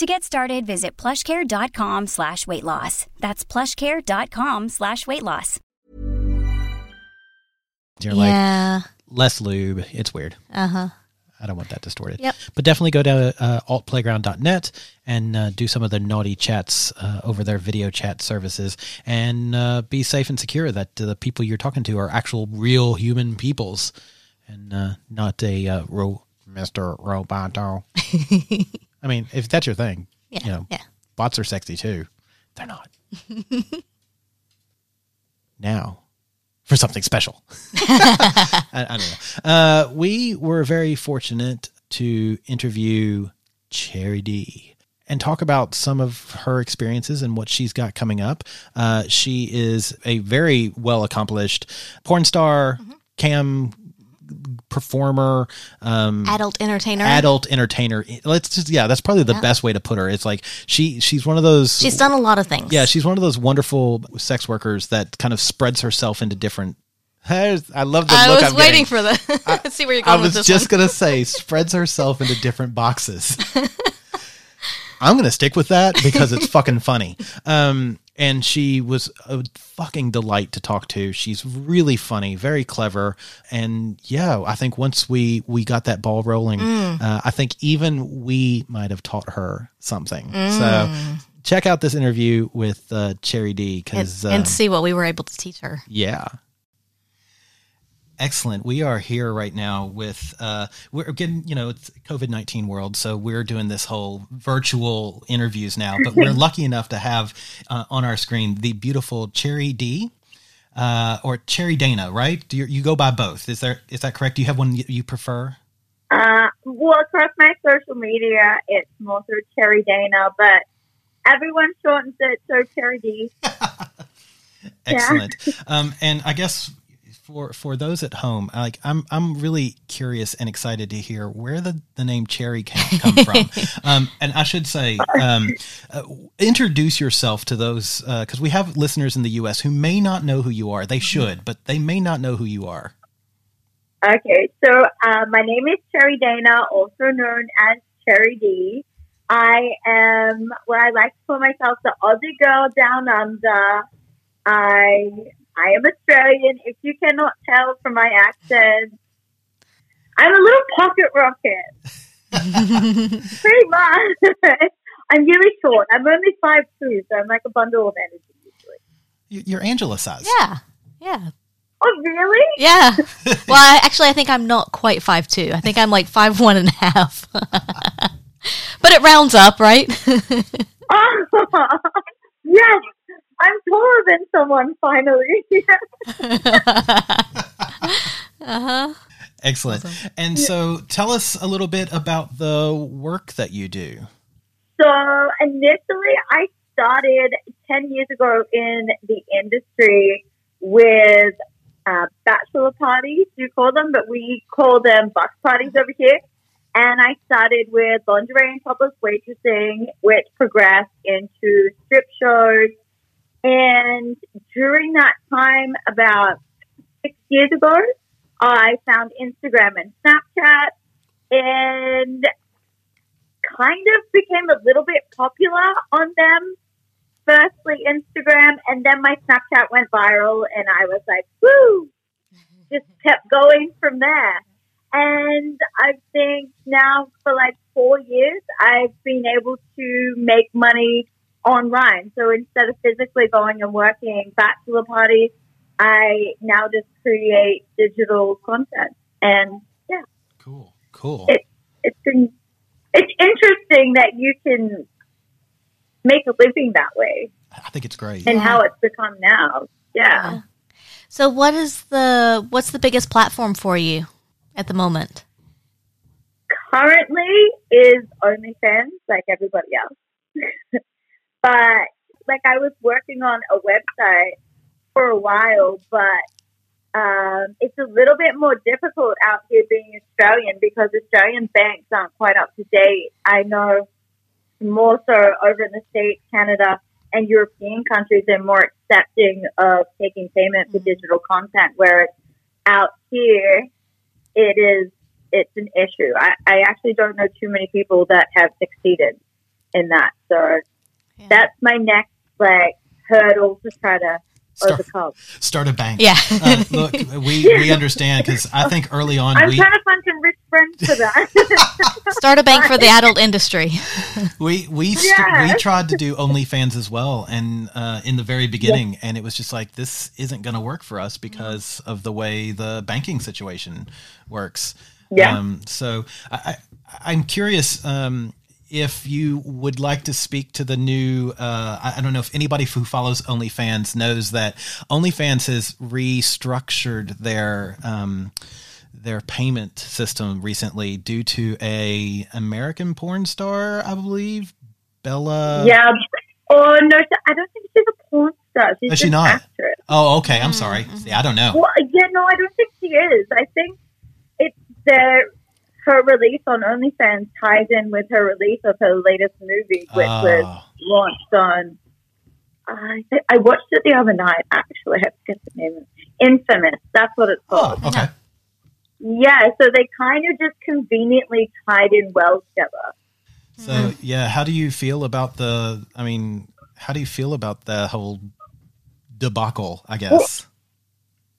To get started, visit plushcare.com slash weight loss. That's plushcare.com slash weight loss. You're like, yeah. less lube. It's weird. Uh huh. I don't want that distorted. Yep. But definitely go to uh, altplayground.net and uh, do some of the naughty chats uh, over their video chat services and uh, be safe and secure that the people you're talking to are actual real human peoples and uh, not a uh, ro- Mr. Roboto. I mean, if that's your thing, Yeah. you know, Yeah. bots are sexy too. They're not. now, for something special. I, I don't know. Uh, we were very fortunate to interview Cherry D and talk about some of her experiences and what she's got coming up. Uh, she is a very well accomplished porn star, cam performer, um, Adult entertainer. adult entertainer. Let's just yeah, that's probably the best way to put her. It's like she she's one of those She's done a lot of things. yeah, she's one of those wonderful sex workers that kind of spreads herself into different. I love the I look was I'm waiting getting. for the. see where you're I was just one. gonna say spreads herself into different boxes. I'm gonna stick with that because it's fucking funny. Um, and she was a fucking delight to talk to. She's really funny, very clever, and yeah, I think once we we got that ball rolling, Mm. uh, I think even we might have taught her something. Mm. So check out this interview with uh, Cherry D and, because and see what we were able to teach her. yeah. Excellent. We are here right now with uh we're getting, you know, it's COVID-19 world, so we're doing this whole virtual interviews now, but we're lucky enough to have uh, on our screen the beautiful Cherry D uh or Cherry Dana, right? Do you, you go by both. Is there is that correct? Do you have one you you prefer? Uh, well, across my social media, it's more through Cherry Dana, but everyone shortens it to Cherry D. Excellent. Um, and I guess for for those at home, like I'm I'm really curious and excited to hear where the, the name Cherry came come from. um, and I should say, um, uh, introduce yourself to those because we have listeners in the U.S. who may not know who you are. They should, but they may not know who you are. Okay, so uh, my name is Cherry Dana, also known as Cherry D. I am what I like to call myself the Aussie girl down under. I I am Australian. If you cannot tell from my accent, I'm a little pocket rocket. Pretty much. I'm really short. I'm only five two, so I'm like a bundle of energy usually. You- You're Angela size. Yeah. Yeah. Oh, really? Yeah. well, I, actually, I think I'm not quite five two. I think I'm like five one and a half. but it rounds up, right? Oh, yes. I'm taller than someone finally. Excellent. And so, tell us a little bit about the work that you do. So initially, I started 10 years ago in the industry with uh, bachelor parties, you call them, but we call them bucks parties over here. And I started with lingerie and topless waitressing, which progressed into strip shows. And during that time, about six years ago, I found Instagram and Snapchat and kind of became a little bit popular on them. Firstly, Instagram, and then my Snapchat went viral, and I was like, woo! Just kept going from there. And I think now for like four years, I've been able to make money online. So instead of physically going and working bachelor parties, I now just create digital content. And yeah, Cool. Cool. It- it's been, it's interesting that you can make a living that way I think it's great. and how it's become now. Yeah. so, what is the what's the biggest platform for you at the moment? Currently is OnlyFans like everybody else. but like I was working on a website for a while, but um, it's a little bit more difficult out here being Australian because Australian banks aren't quite up to date. I know more so over in the States, Canada, and European countries are more accepting of taking payment for digital content, whereas out here it is it's an issue. I, I actually don't know too many people that have succeeded in that. So that's my next like hurdle to try to Start- overcome. Start a bank. Yeah. Uh, look, we, we understand because I think early on I'm we, trying to find some rich friends for that. Start a bank for the adult industry. we we st- we tried to do OnlyFans as well, and uh, in the very beginning, and it was just like this isn't going to work for us because of the way the banking situation works. Yeah. Um, so I, I, I'm curious um, if you would like to speak to the new. Uh, I, I don't know if anybody who follows OnlyFans knows that OnlyFans has restructured their. Um, their payment system recently due to a American porn star, I believe, Bella. yeah. Oh no, I don't think she's a porn star. She's Is she not? actress. Oh, okay. I'm sorry. See, I don't know. Well, yeah, no, I don't think she is. I think it's the her release on OnlyFans ties in with her release of her latest movie, which ah. was Oh. launched on. I I watched it the other night. Actually, I have to get the name. Infamous. That's what it's Oh, called. okay. Yeah, so they kind of just conveniently tied in well together. So, yeah, how do you feel about the? I mean, how do you feel about the whole debacle? I guess.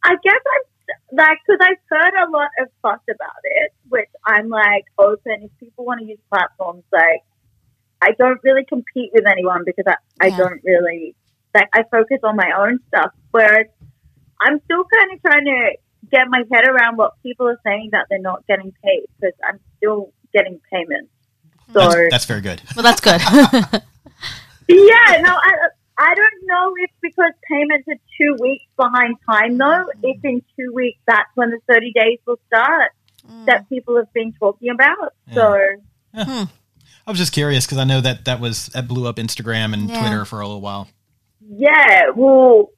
I guess like because I've heard a lot of fuss about it, which I'm like oh, open. If people want to use platforms, like I don't really compete with anyone because I, I Yeah. don't really like I focus on my own stuff. Whereas I'm still kind of trying to get my head around what people are saying that they're not getting paid because I'm still getting payments. So That's, that's very good. Well, that's good. yeah, no, I, I don't know if because payments are two weeks behind time though, mm. if in two weeks that's when the 30 days will start. Mm. that people have been talking about. Yeah. So hmm. I was just curious because I know that that was that blew up Instagram and Yeah. Twitter for a little while. yeah, well,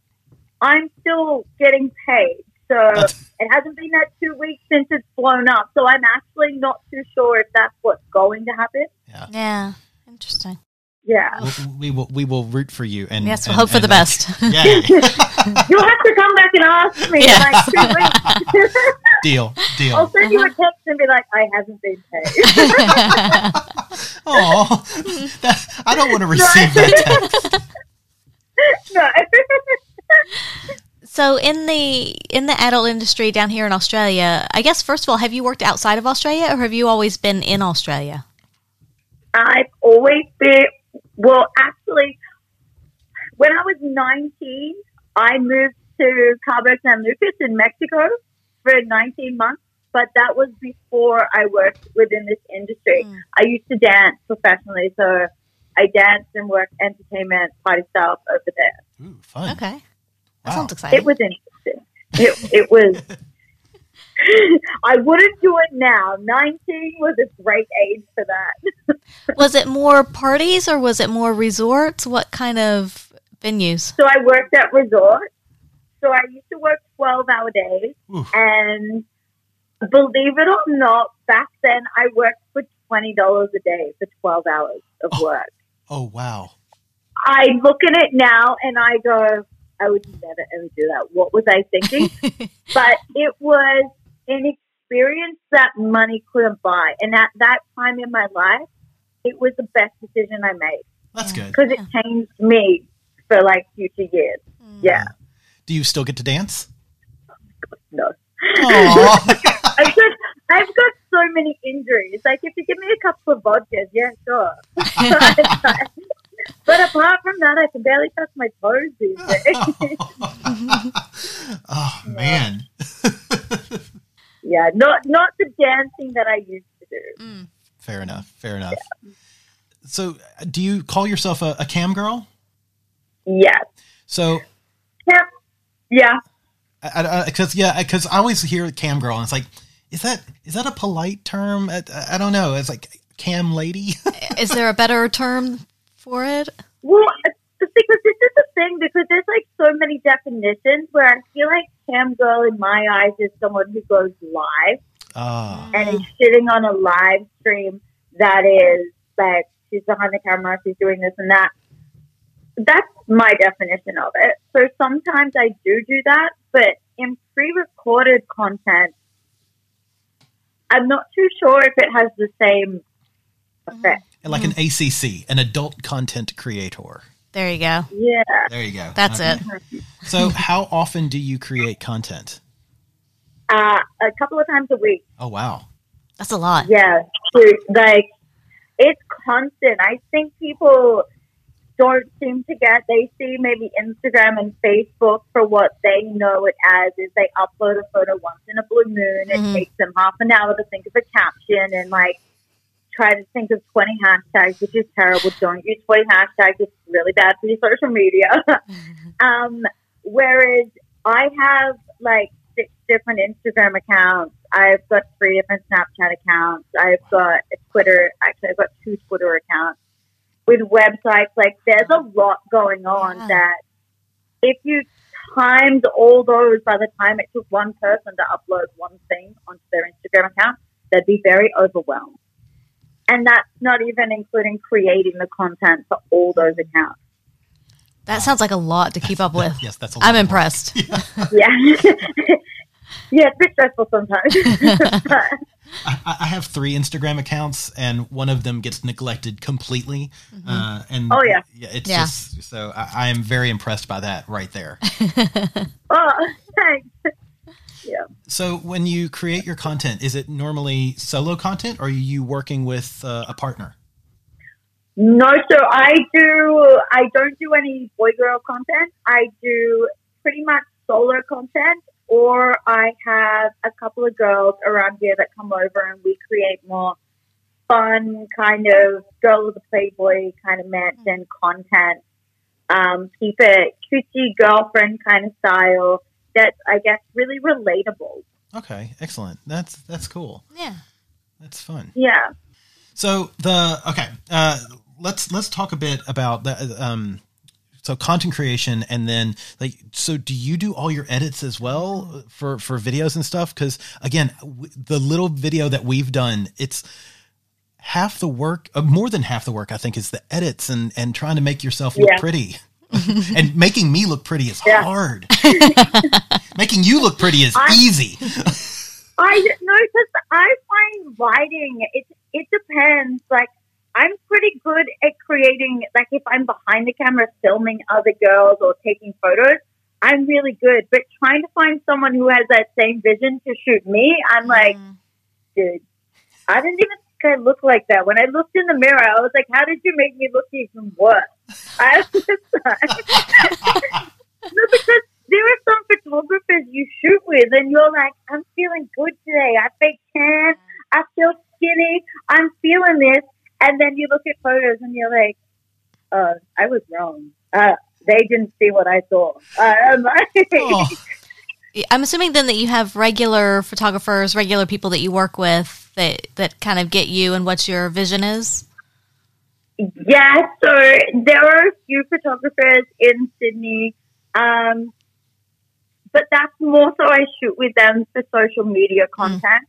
I'm still getting paid. So That's- it hasn't been that two weeks since it's blown up. So I'm actually not too sure if that's what's going to happen. Yeah. Yeah. Interesting. Yeah. We- We will we will root for you and Yes, we'll and- hope for the like- best. Yeah, You'll have to come back and ask me Yeah. like two weeks. deal, I'll deal. send you a uh-huh. text and be like, I haven't been paid. Oh, I don't want to receive that text. no. so in the in the adult industry down here in Australia, I guess first of all, have you worked outside of Australia or have you always been in Australia? I've always been, well, actually, when I was 19, I moved to Cabo San Lucas in Mexico for 19 months, but that was before I worked within this industry. Mm. I used to dance professionally, so I danced and worked entertainment party stuff over there. Ooh, fun. Okay. That Wow. sounds exciting. It was interesting. It, it was. I wouldn't do it now. 19 was a great age for that. was it more parties or was it more resorts? What kind of venues? So I worked at resorts. So I used to work 12 hour days. Oof. And believe it or not, back then I worked for $20 a day for 12 hours of oh. work. Oh wow. I look at it now and I go, I would never ever do that. What was I thinking? but it was an experience that money couldn't buy. And at that time in my life, it was the best decision I made That's good. because it changed me for like future years. Mm. Yeah. Do you still get to dance? No. Aw. I've got, I've got so many injuries. Like, if you give me a couple of vodkas, yeah, sure. but apart from that, I can barely touch my toes these days. oh man. Yeah, not not the dancing that I used to do. Fair enough. Fair enough. So, uh, do you call yourself a, a cam girl? Yeah, So, yeah, yeah. because yeah, because I always hear cam girl, and it's like, is that is that a polite term? I, I don't know. It's like cam lady. Is there a better term for it? Well, thing because there's like so many definitions where I feel like cam girl in my eyes is someone who goes live. Ah, and is sitting on a live stream that is like she's behind the camera, she's doing this and that. That's my definition of it. So sometimes I do do that, but in pre-recorded content, I'm not too sure if it has the same effect. like an ACC, an adult content creator. There you go. Yeah. There you go. That's Okay. it. So, how often do you create content? Uh, a couple of times a week. Oh wow. That's a lot. Yeah, dude, like it's constant. I think people don't seem to get. They see maybe Instagram and Facebook for what they know it as is they upload a photo once in a blue moon. It Mhm. takes them half an hour to think of a caption and like try to think of twenty hashtags, which is terrible. Don't use twenty hashtags. It's really bad for your social media. um, whereas I have like six different Instagram accounts. I've got three different Snapchat accounts. I've got a Twitter. Actually, I've got two Twitter accounts with websites. Like, there's a lot going on Yeah. that if you timed all those by the time it took one person to upload one thing onto their Instagram account, they'd be very overwhelmed. And that's not even including creating the content for all those accounts. That sounds like a lot to keep up with. Yes, that's a lot I'm impressed. Yeah. yeah, it's a bit stressful sometimes. But- I, I have three Instagram accounts, and one of them gets neglected completely. Uh, and Oh, yeah. it's Yeah. just so I, I am very impressed by that right there. oh, thanks. Yeah. so, when you create your content, is it normally solo content, or are you working with uh, a partner? No, so I do, I don't do any boy girl content. I do pretty much solo content, or I have a couple of girls around here that come over and we create more fun kind of girl with a playboy kind of mention content. Um, keep it cutesy girlfriend kind of style that's, I guess, really relatable. Okay, excellent. That's that's cool. Yeah. That's fun. Yeah. So the okay, uh, let's let's talk a bit about that. um, so content creation, and then like, so do you do all your edits as well for for videos and stuff? Because again, w- the little video that we've done, it's half the work, uh, more than half the work, I think, is the edits and and trying to make yourself look Yeah. pretty. and making me look pretty is Yeah. hard. making you look pretty is easy. I no, because I find writing it it depends. Like I'm pretty good at creating. Like if I'm behind the camera filming other girls or taking photos, I'm really good. But trying to find someone who has that same vision to shoot me, I'm like, mm. dude, I didn't even I look like that. When I looked in the mirror, I was like, how did you make me look even worse? I no, because there are some photographers you shoot with, and you're like, I'm feeling good today. I fake tan. I feel skinny. I'm feeling this. And then you look at photos and you're like, uh, I was wrong. Uh, they didn't see what I saw. Uh, Oh, I'm assuming then that you have regular photographers, regular people that you work with that that kind of get you and what your vision is. Yeah, so there are a few photographers in Sydney, um, but that's more so I shoot with them for social media content.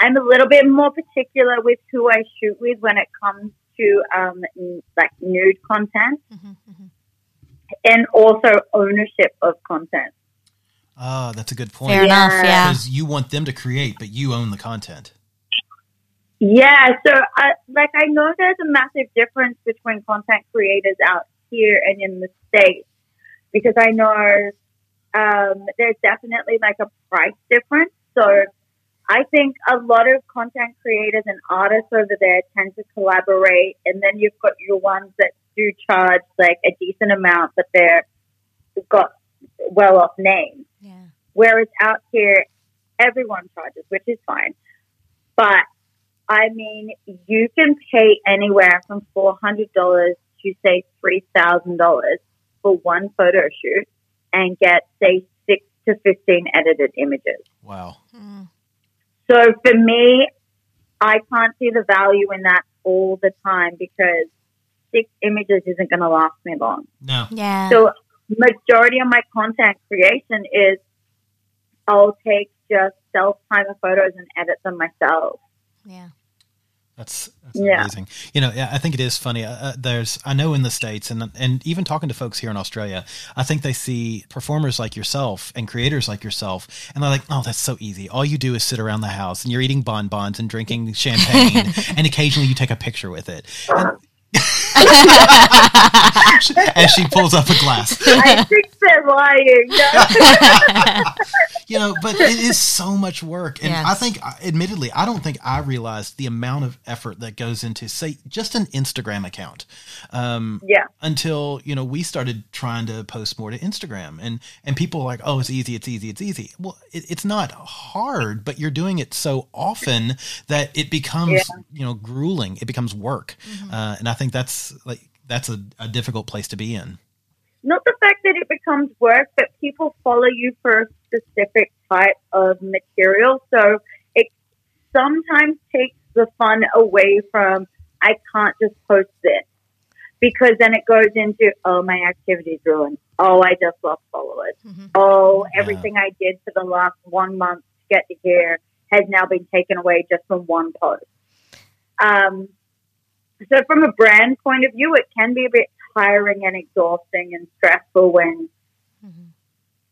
I'm a little bit more particular with who I shoot with when it comes to um, n- like nude content and also ownership of content. oh, that's a good point. Fair enough. Yeah. Because you want them to create, but you own the content. Yeah, so I, like I know there's a massive difference between content creators out here and in the states because I know um, there's definitely like a price difference. So I think a lot of content creators and artists over there tend to collaborate, and then you've got your ones that do charge like a decent amount, but they're got well off names. Yeah. Whereas out here, everyone charges, which is fine. But I mean, you can pay anywhere from four hundred dollars to say three thousand dollars for one photo shoot and get say six to fifteen edited images. Wow. Hmm. So for me, I can't see the value in that all the time because six images isn't going to last me long. No. Yeah. So majority of my content creation is I'll take just self timer photos and edit them myself. yeah. That's, that's Yeah. amazing. You know, I think it is funny. Uh, uh, there's, I know in the states, and and even talking to folks here in Australia, I think they see performers like yourself and creators like yourself, and they're like, "Oh, that's so easy. All you do is sit around the house, and you're eating bonbons and drinking champagne, and occasionally you take a picture with it." And- As she pulls up a glass, I think they're lying. You know, but it is so much work, and I think, admittedly, I don't think I realized the amount of effort that goes into, say, just an Instagram account. Um, yeah. until you know we started trying to post more to Instagram. And and people are like oh it's easy it's easy it's easy. Well it, it's not hard but you're doing it so often that it becomes you know grueling. It becomes work. Uh, and I think that's like that's a, a difficult place to be in Not the fact that it becomes work, but people follow you for a specific type of material. So it sometimes takes the fun away from I can't just post this. Because then it goes into, oh, my activity's ruined. Oh, I just lost followers. Oh, everything I did for the last one month to get to here has now been taken away just from one post. Um, so from a brand point of view, it can be a bit tiring and exhausting and stressful when, mm-hmm.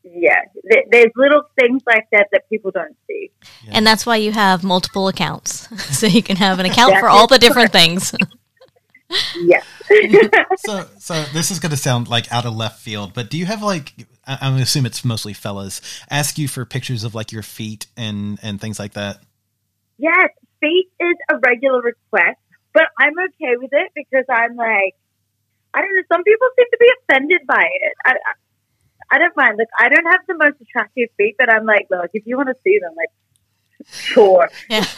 yeah, th- there's little things like that that people don't see. And that's why you have multiple accounts. so you can have an account for all the different things. Yeah. so so this is going to sound like out of left field but do you have like I- I'm gonna assume it's mostly fellas ask you for pictures of like your feet and and things like that yes, feet is a regular request, but I'm okay with it because I'm like, I don't know, some people seem to be offended by it. I, I, I don't mind. Like, I don't have the most attractive feet, but I'm like, look, if you want to see them, like, sure. Yeah.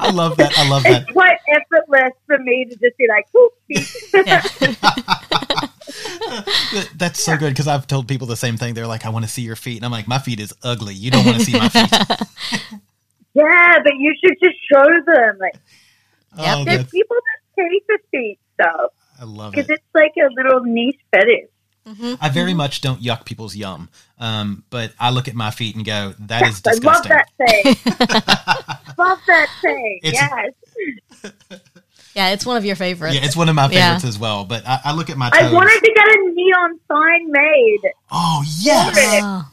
I love that I love that It's quite effortless for me to just be like, "Ooh, feet." that's it's so good because I've told people the same thing. They're like, "I want to see your feet," and I'm like, "My feet is ugly. You don't want to see my feet." Yeah, but you should just show them. Like, oh, there's people that pay the feet stuff I love it. because it's like a little niche fetish. Mm-hmm. I very mm-hmm. much don't yuck people's yum, um, but I look at my feet and go, "That is I love disgusting." that thing. love that thing. It's- yes. Yeah, it's one of your favorites. Yeah, it's one of my Yeah. favorites as well. But I, I look at my toes. I wanted to get a neon sign made. oh yes, Oh,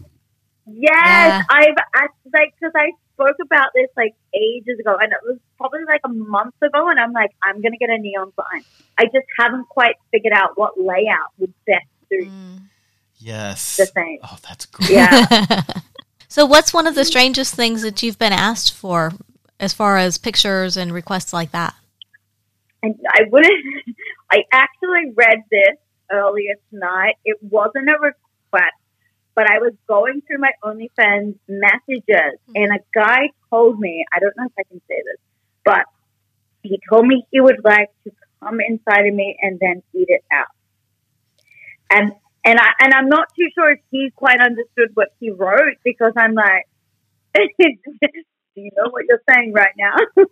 Yes, Yeah. I've I, like because I spoke about this like ages ago, and it was probably like a month ago, and I'm like, I'm gonna get a neon sign. I just haven't quite figured out what layout would best suit mm. yes. the thing. Oh, that's great. Yeah, so, what's one of the strangest things that you've been asked for as far as pictures and requests like that? and I wouldn't. I actually read this earlier tonight. It wasn't a request, but I was going through my OnlyFans messages, and a guy told me, I don't know if I can say this, but he told me he would like to come inside of me and then eat it out. And and I and I'm not too sure if he quite understood what he wrote because I'm like, do you know what you're saying right now?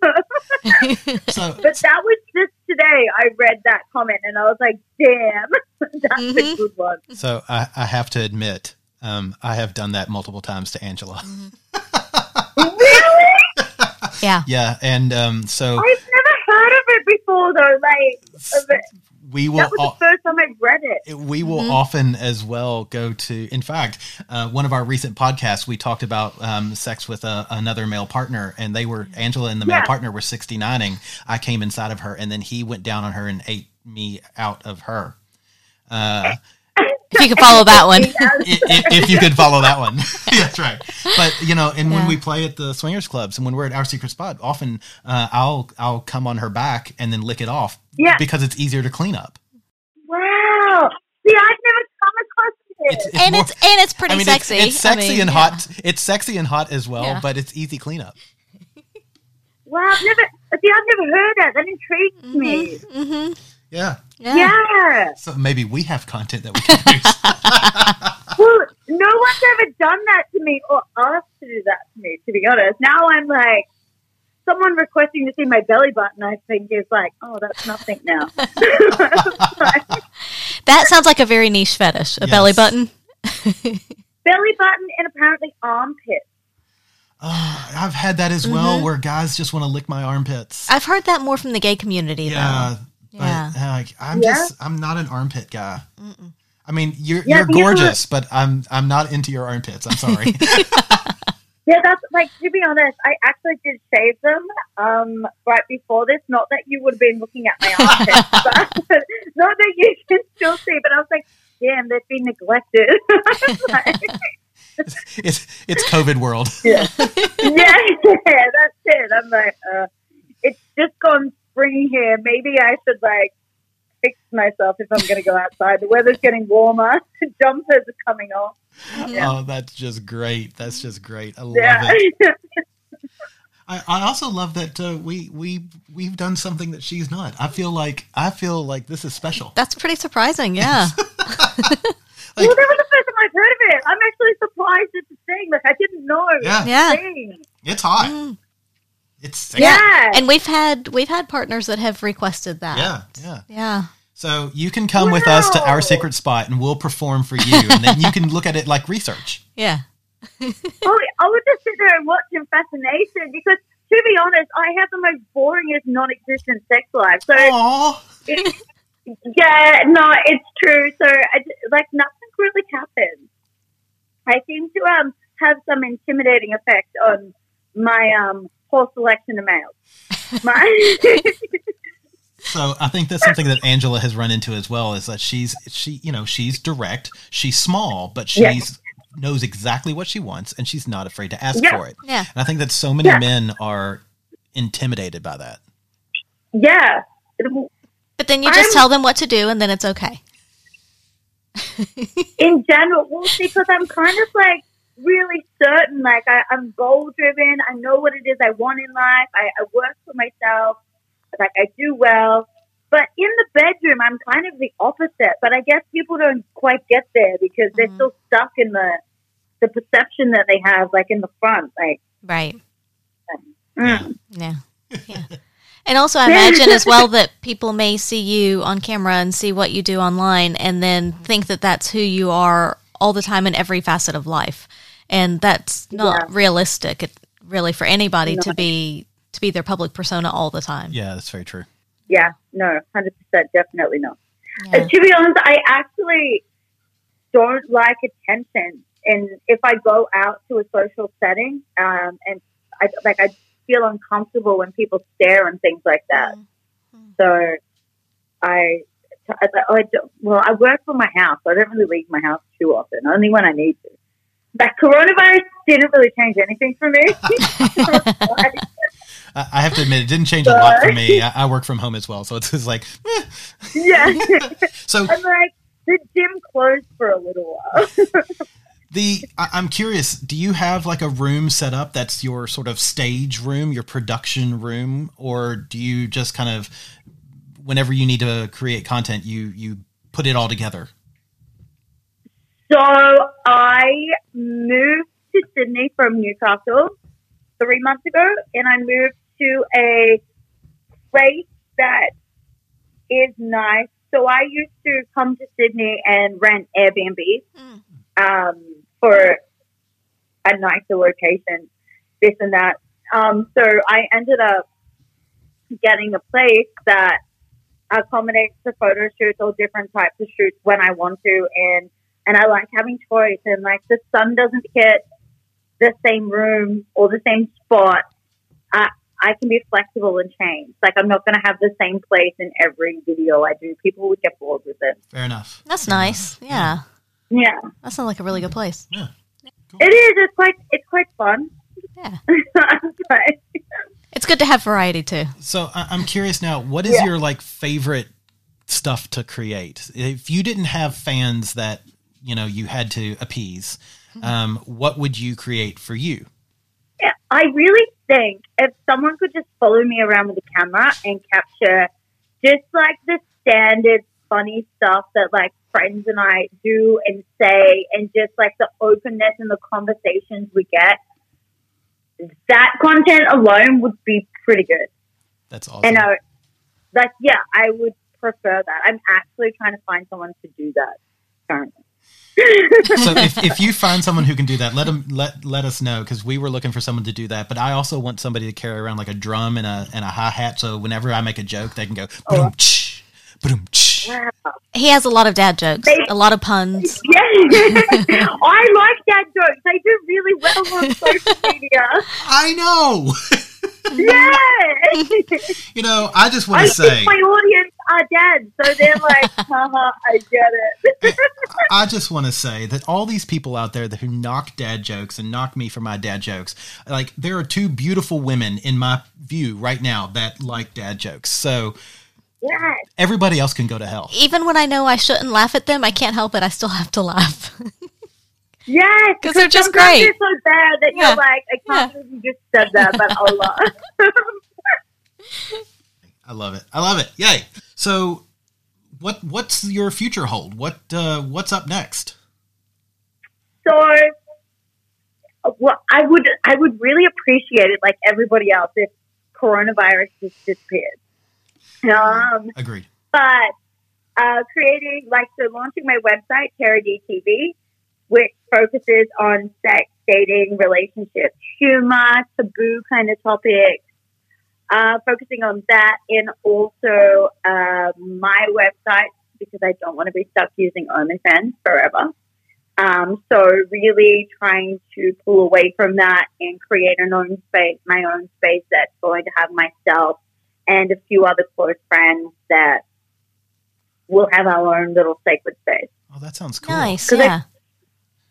So But that was just today. I read that comment and I was like, damn, that's a Mhm. good one. So I, I have to admit, um, I have done that multiple times to Angela. really? Yeah. Yeah, and um, so I've never heard of it before, though. Like, of it. we will that was al- the first time I read it. we will often as well go to. In fact, uh, one of our recent podcasts, we talked about um, sex with a, another male partner, and they were Angela and the male Yeah. partner were sixty nineing. I came inside of her, and then he went down on her and ate me out of her. Uh, If you could follow that one. i- i- if you could follow that one. That's right. But you know, and when we play at the swingers clubs and when we're at our secret spot, often uh, I'll I'll come on her back and then lick it off. Yeah. Because it's easier to clean up. Wow. See, I've never come across it. It's, it's and more- it's and it's pretty I mean, it's- sexy. It's, sexy I mean, and yeah. hot. It's sexy and hot as well, Yeah. but it's easy cleanup. wow, I've never, see, I've never heard that. That intrigues me. Mm-hmm. Yeah. Yeah. Yeah. So maybe we have content that we can use. Well, no one's ever done that to me or asked to do that to me, to be honest. Now I'm like, someone requesting to see my belly button, I think is like, oh, that's nothing now. That sounds like a very niche fetish. A belly button. belly button and apparently armpit. Oh, I've had that as well, Mm-hmm. where guys just want to lick my armpits. I've heard that more from the gay community. yeah, Though. But Yeah. uh, like, I'm Yeah? just I'm not an armpit guy. I mean, you're Yeah, you're but you know gorgeous, but I'm I'm not into your armpits. I'm sorry. Yeah, that's like to be honest, I actually did shave them um, right before this. Not that you would have been looking at my armpits, but not that you can still see. But I was like, damn, they've been neglected. Like, it's it's COVID world. yeah, yeah, that's it. I'm like, uh, it's just gone spring here. Maybe I should like fix myself if I'm going to go outside. The weather's getting warmer. Jumpers are coming off. Yeah. Oh, that's just great. That's just great. I love Yeah. it. I, I also love that uh, we we we've done something that she's not. I feel like I feel like this is special. That's pretty surprising. Yeah. Like- well, that was the first time I've heard of it. I'm actually surprised it's a thing. Like I didn't know. it was Yeah. a Yeah. thing. It's hot. Mm. It's sexy. Yeah. and we've had we've had partners that have requested that. yeah, yeah. Yeah. So you can come with us to our secret spot, and we'll perform for you, and then you can look at it like research. Yeah. Oh, I would just sit there and watch in fascination because, to be honest, I have the most boringest non-existent sex life. So, it, yeah, no, it's true. So, I, d- like, nothing really happens. I seem to um have some intimidating effect on my um whole selection of males. My So I think that's something that Angela has run into as well. Is that she's she you know she's direct, she's small, but she's Yeah. knows exactly what she wants, and she's not afraid to ask Yeah. for it. Yeah. And I think that so many Yeah. men are intimidated by that. yeah. But then you just I'm- tell them what to do and then it's okay. in general, well, because I'm kind of like really certain, like I, I'm goal driven. I know what it is I want in life. I, I work for myself. Like I do well, But in the bedroom, I'm kind of the opposite. But I guess people don't quite get there because they're Mhm. still stuck in the the perception that they have, like in the front. Like, Right. mm. Yeah. Yeah. And also, I imagine as well that people may see you on camera and see what you do online and then think that that's who you are all the time in every facet of life. And that's not Yeah. realistic, it, really, for anybody to be to be their public persona all the time. Yeah, that's very true. yeah, no, hundred percent, definitely not. Yeah. Uh, to be honest, I actually don't like attention, and if I go out to a social setting, um, and I like, I feel uncomfortable when people stare and things like that. So, I, I, I don't, well, I work from my house. So I don't really leave my house too often, only when I need to. That coronavirus didn't really change anything for me. I, I have to admit, it didn't change a lot for me. I, I work from home as well, so it's just like, eh. yeah, so I'm like the gym closed for a little while. the I, I'm curious. Do you have like a room set up that's your sort of stage room, your production room, or do you just kind of, whenever you need to create content, you you put it all together? So I moved to Sydney from Newcastle three months ago, and I moved to a place that is nice. So I used to come to Sydney and rent Airbnb um, for a nicer location, this and that. Um, so I ended up getting a place that accommodates the photo shoots or different types of shoots when I want to, and and I like having choice. And like the sun doesn't hit the same room or the same spot. I I can be flexible and change. Like I'm not going to have the same place in every video I do. People would get bored with it. Fair enough. That's nice. Yeah. Yeah, That sounds like a really good place. Yeah. It is. It's quite it's quite fun. Yeah. But- It's good to have variety too. So I, I'm curious now. What is Yeah. your like favorite stuff to create? If you didn't have fans that you know you had to appease, um, what would you create for you? Yeah, I really think if someone could just follow me around with a camera and capture just like the standard funny stuff that like friends and I do and say, and just like the openness and the conversations we get, that content alone would be pretty good. That's awesome. And like, yeah, I would prefer that. I'm actually trying to find someone to do that currently. So if, if you find someone who can do that, let them let let us know because we were looking for someone to do that. But I also want somebody to carry around like a drum and a and a hi hat, so whenever I make a joke, they can go boom ch boom ch. Wow. He has a lot of dad jokes, They- a lot of puns. Yeah, I like dad jokes. They do really well on social media. I know. Yeah. you know, I just want to say, my audience are dead, so they're like, haha, uh-huh, I get it. I just want to say that all these people out there that who knock dad jokes and knock me for my dad jokes, like there are two beautiful women in my view right now that like dad jokes. So yes. everybody else can go to hell. Even when I know I shouldn't laugh at them, I can't help it. I still have to laugh. Yes, because they're just sometimes great. They're so bad that Yeah. you're like, I can't believe you just said that, but Allah. I love it. I love it. Yay. So what what's your future hold? What uh what's up next? So, well, I would, I would really appreciate it, like everybody else, if coronavirus just disappeared. Um, Agreed. but uh, creating like so launching my website Cherry D TV, which focuses on sex, dating, relationships, humor, taboo kind of topics. Uh, focusing on that, and also uh, my website because I don't want to be stuck using OnlyFans forever. Um, so really trying to pull away from that and create an own space, my own space that's going to have myself and a few other close friends that will have our own little sacred space. Oh, that sounds cool. nice. 'Cause I- Yeah.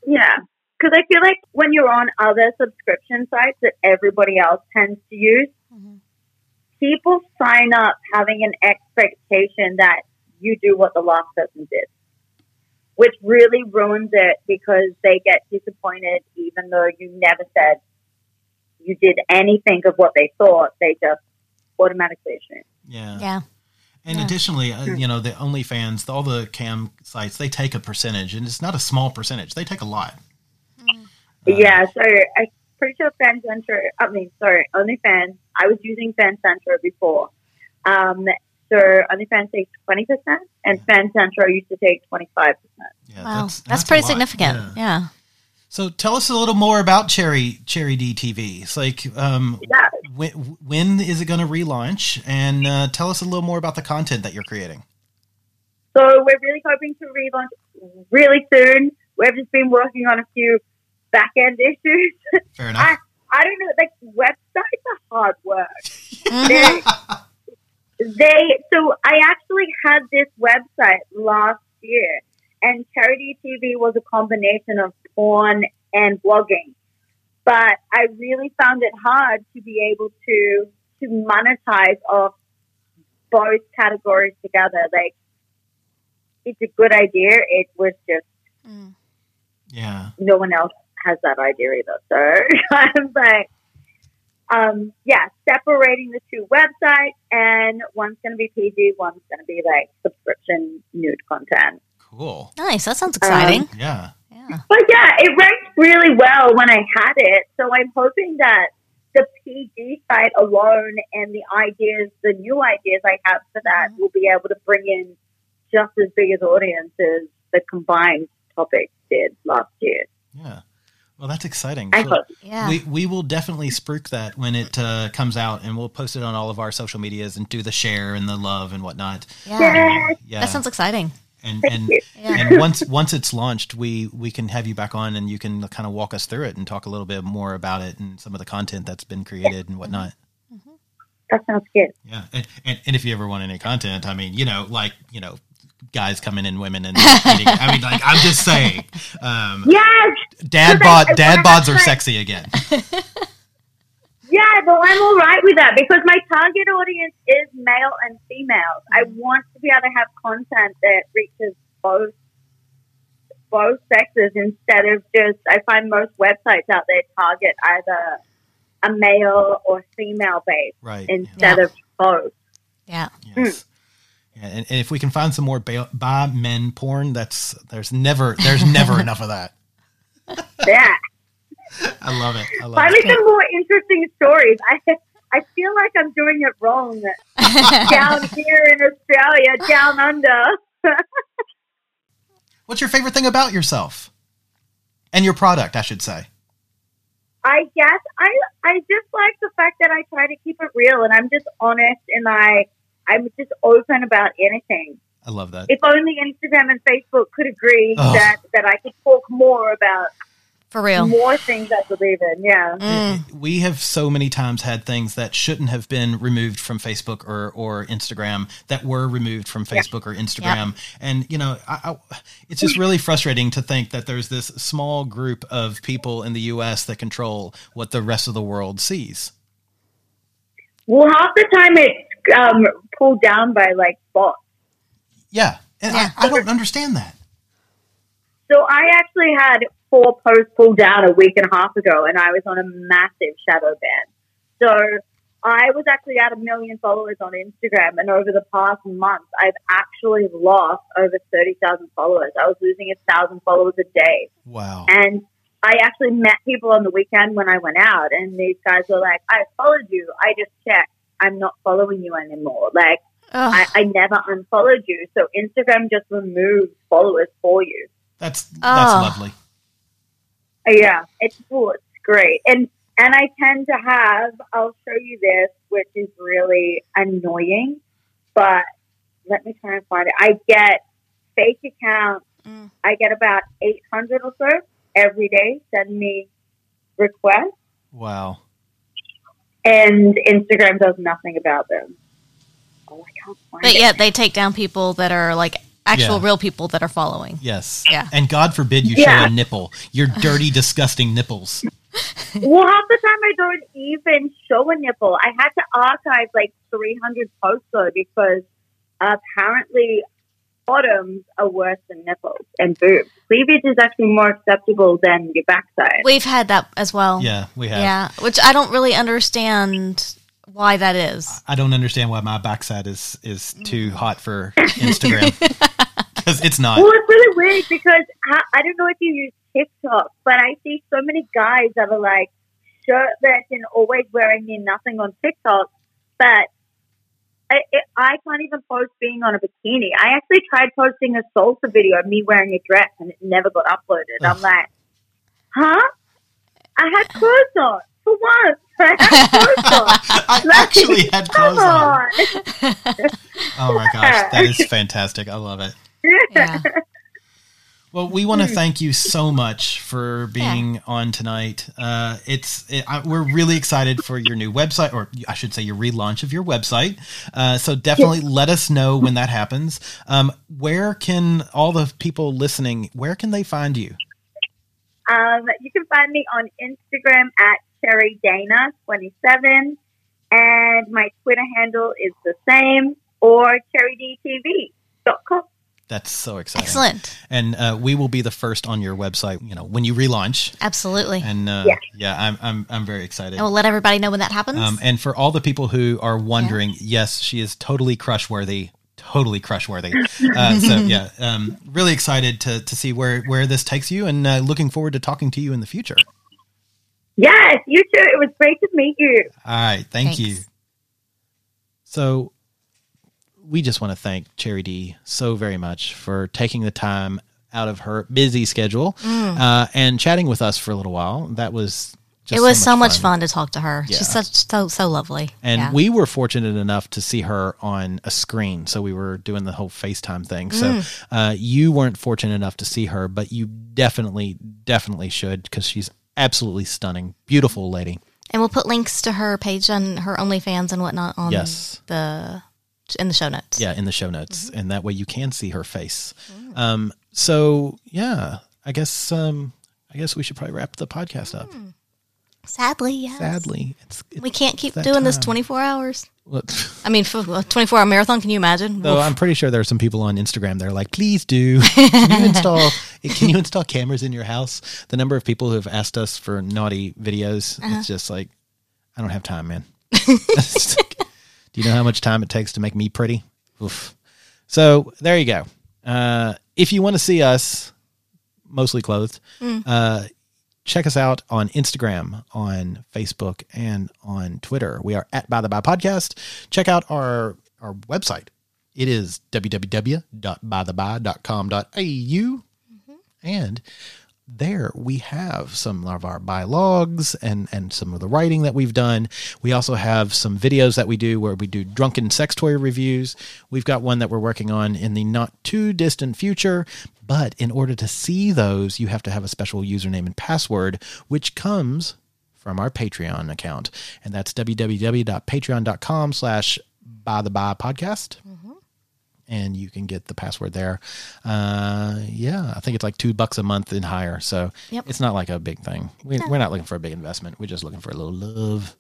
Yeah. Because I feel like when you're on other subscription sites that everybody else tends to use. People sign up having an expectation that you do what the last person did, which really ruins it because they get disappointed even though you never said you did anything of what they thought. They just automatically assume. Yeah. Yeah. And additionally, uh, hmm. you know, the OnlyFans, all the cam sites, they take a percentage, and it's not a small percentage. They take a lot. Hmm. Uh, yeah, so I'm pretty sure FanCentro, I mean, sorry, OnlyFans, I was using FanCentro before. Um, so OnlyFans takes 20%, and FanCentro used to take 25%. Yeah, Wow, that's, a pretty significant. Yeah. Yeah. So tell us a little more about Cherry Cherry DTV. It's like, um, Yeah. when, when is it going to relaunch? And uh, tell us a little more about the content that you're creating. So we're really hoping to relaunch really soon. We've just been working on a few back end issues. Fair I, enough. I don't know, like websites are hard work. Mm-hmm. they, they, so I actually had this website last year, and Cherry DTV was a combination of porn and blogging. But I really found it hard to be able to to monetize off both categories together. Like, it's a good idea. It was just mm. yeah. no one else has that idea either. So I'm like, um, yeah, separating the two websites, and one's going to be PG, one's going to be like subscription nude content. Cool. Nice. That sounds exciting. Yeah. yeah. But yeah, it ranked really well when I had it. So I'm hoping that the PG site alone and the ideas, the new ideas I have for that, will be able to bring in just as big as audiences the combined topics did last year. Yeah. Well, that's exciting. I So hope. Yeah. We, we will definitely spruik that when it uh, comes out, and we'll post it on all of our social medias and do the share and the love and whatnot. yeah. Yes. Yeah. That sounds exciting. and and. Yeah. and once once it's launched, we we can have you back on, and you can kind of walk us through it and talk a little bit more about it and some of the content that's been created and whatnot. That sounds good. Yeah, and, and and if you ever want any content, I mean, you know, like you know, guys coming in, women and eating. I mean, like I'm just saying, um, Yes. dad Because bod I dad bods are like- sexy again. Yeah, but I'm all right with that because my target audience is male and females. I want to be able to have content that reaches both both sexes instead of just I find most websites out there target either a male or female base Right. instead Yeah. of both. Yeah. Yes. Yeah, and, and if we can find some more ba- by men porn, that's there's never there's never enough of that. Yeah. I love it. I love Find it. me some more interesting stories. I I feel like I'm doing it wrong down here in Australia, down under. What's your favorite thing about yourself and your product? I should say. I guess I I just like the fact that I try to keep it real and I'm just honest and I I'm just open about anything. I love that. If only Instagram and Facebook could agree Ugh. that that I could talk more about For real. more things I believe in. Yeah. Mm. we have so many times had things that shouldn't have been removed from Facebook or, or Instagram that were removed from Facebook or Instagram. And, you know, I, I, it's just really frustrating to think that there's this small group of people in the U.S. that control what the rest of the world sees. Well, half the time it's um, pulled down by like bots. Yeah. And Yeah. I, I don't understand that. So I actually had four posts pulled down a week and a half ago, and I was on a massive shadow ban. So I was actually at a million followers on Instagram, and over the past month, I've actually lost over thirty thousand followers. I was losing a thousand followers a day, Wow. and I actually met people on the weekend when I went out, and these guys were like, "I followed you. I just checked. I'm not following you anymore. Like I, I never unfollowed you. So Instagram just removes followers for you." That's, that's Oh. lovely. Yeah, it's cool. It's great. And and I tend to have I'll show you this, which is really annoying, but let me try and find it. I get fake accounts. Mm. I get about eight hundred or so every day send me requests Wow. And Instagram does nothing about them. Oh, I can't find But it. yet they take down people that are like actual Yeah. real people that are following. Yes. Yeah. And God forbid you Yeah. show a nipple. Your dirty, disgusting nipples. Well, half the time I don't even show a nipple. I had to archive like 300 posts though because apparently bottoms are worse than nipples and boobs. Cleavage is actually more acceptable than your backside. We've had that as well. Yeah, we have. Yeah, which I don't really understand why that is. I don't understand why my backside is is too hot for Instagram because it's not. Well, it's really weird because I, I don't know if you use TikTok, but I see so many guys that are like shirtless and always wearing near nothing on TikTok, but I, it, I can't even post being on a bikini. I actually tried posting a salsa video of me wearing a dress and it never got uploaded. I'm like, huh? I had clothes on for once. I had clothes on. I Like, actually had clothes on. on. Oh my gosh, that is fantastic. I love it. Yeah. Well, we want to thank you so much for being on tonight. Uh, it's it, I, we're really excited for your new website, or I should say, your relaunch of your website. Uh, so definitely let us know when that happens. Um, where can all the people listening? Where can they find you? Um, you can find me on Instagram at CherryDana27, and my Twitter handle is the same, or CherryDTV.com. That's so exciting. Excellent. And uh, we will be the first on your website. You know when you relaunch. Absolutely. And uh, Yeah. yeah, I'm I'm I'm very excited. And we'll let everybody know when that happens. Um, and for all the people who are wondering, yes, she is totally crush worthy, totally crush worthy. Uh, so yeah, um, really excited to to see where where this takes you, and uh, looking forward to talking to you in the future. Yes, you too. It was great to meet you. All right, thank Thanks. you. So we just want to thank Cherry D so very much for taking the time out of her busy schedule uh, and chatting with us for a little while. That was just Mm. it was so much, fun. to talk to her. Yeah. She's such so so lovely. And Yeah. we were fortunate enough to see her on a screen. So we were doing the whole FaceTime thing. So Mm. uh, you weren't fortunate enough to see her, but you definitely, definitely should because she's absolutely stunning. Beautiful lady. and we'll put links to her page on her OnlyFans and whatnot on Yes. the in the show notes. Yeah, in the show notes. Mm-hmm. And that way you can see her face. Mm. Um, so yeah, I guess um, I guess we should probably wrap the podcast up. Sadly, yes. Sadly. It's, it's We can't keep doing this 24 hours. well, I mean, for a 24 hour marathon, can you imagine? Though Woof. I'm pretty sure there are some people on Instagram that are like, please do. Can you install can you install cameras in your house? The number of people who have asked us for naughty videos, it's just like, I don't have time, man. Do you know how much time it takes to make me pretty? Oof. So there you go. Uh, if you want to see us mostly clothed, uh, check us out on Instagram, on Facebook, and on Twitter. We are at By the By Podcast. Check out our our website. It is www.bytheby.com.au. And there we have some of our bylogs and, and some of the writing that we've done. We also have some videos that we do where we do drunken sex toy reviews. We've got one that we're working on in the not too distant future. But in order to see those, you have to have a special username and password, which comes from our Patreon account. And that's www.patreon.com slash by the by podcast mm-hmm. And you can get the password there. Uh, yeah, I think it's like two bucks a month and higher. So Yep. it's not like a big thing. We, We're not looking for a big investment. We're just looking for a little love.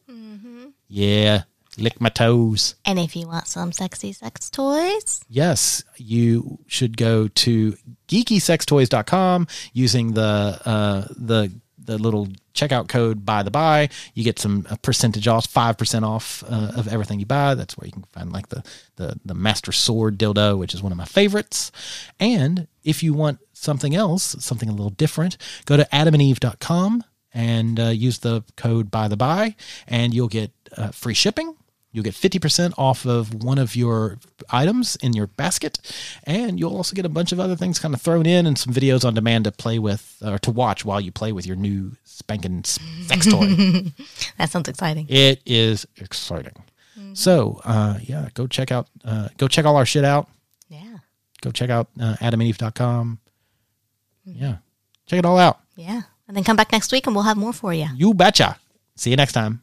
Yeah, lick my toes. and if you want some sexy sex toys, Yes, you should go to geekysextoys.com using the uh, the the little checkout code by the by. You get some percentage off, five percent off uh, of everything you buy. That's where you can find like the, the the master sword dildo, which is one of my favorites. And if you want something else, something a little different, go to adamandeve.com and uh, use the code by the by, and you'll get uh, free shipping. You'll get 50% off of one of your items in your basket. And you'll also get a bunch of other things kind of thrown in and some videos on demand to play with or to watch while you play with your new spanking sex toy. that sounds exciting. it is exciting. So, uh, yeah, go check out, uh, go check all our shit out. Yeah. Go check out uh, adamandeve.com. Yeah, check it all out. Yeah. And then come back next week and we'll have more for you. You betcha. See you next time.